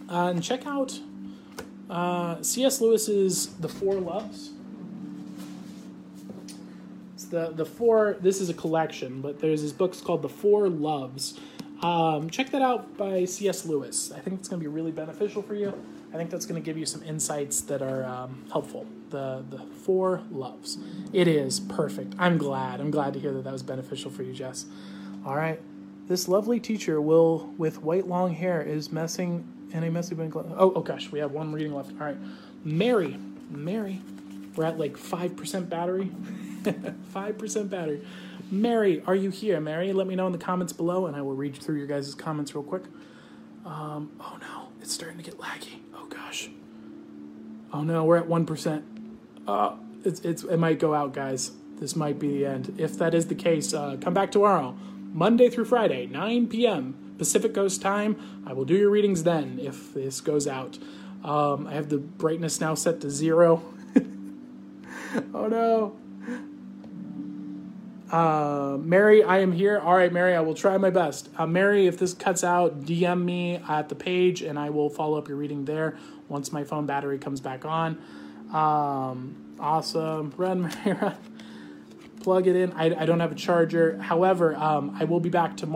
Uh, and check out uh, C.S. Lewis's The Four Loves. It's the the four. This is a collection, but there's this book's called The Four Loves. Um, check that out by C.S. Lewis. I think it's going to be really beneficial for you. I think that's going to give you some insights that are um, helpful. The the Four Loves. It is perfect. I'm glad. I'm glad to hear that that was beneficial for you, Jess. All right. This lovely teacher, Will, with white long hair, is messing and a messy bank. Oh, oh gosh, we have one reading left. All right, Mary, Mary, we're at like five percent battery. Five percent battery. Mary, are you here? Mary, let me know in the comments below, and I will read through your guys' comments real quick. Um, oh no, it's starting to get laggy. Oh gosh. Oh no, we're at one percent. Uh, it's it's it might go out, guys. This might be the end. If that is the case, uh, come back tomorrow, Monday through Friday, 9 p.m. Pacific Coast time. I will do your readings then if this goes out. Um, I have the brightness now set to zero. oh no. Uh, Mary, I am here. All right, Mary, I will try my best. Uh, Mary, if this cuts out, DM me at the page and I will follow up your reading there once my phone battery comes back on. Um, awesome. Run, Mary, plug it in. I, I don't have a charger. However, um, I will be back tomorrow.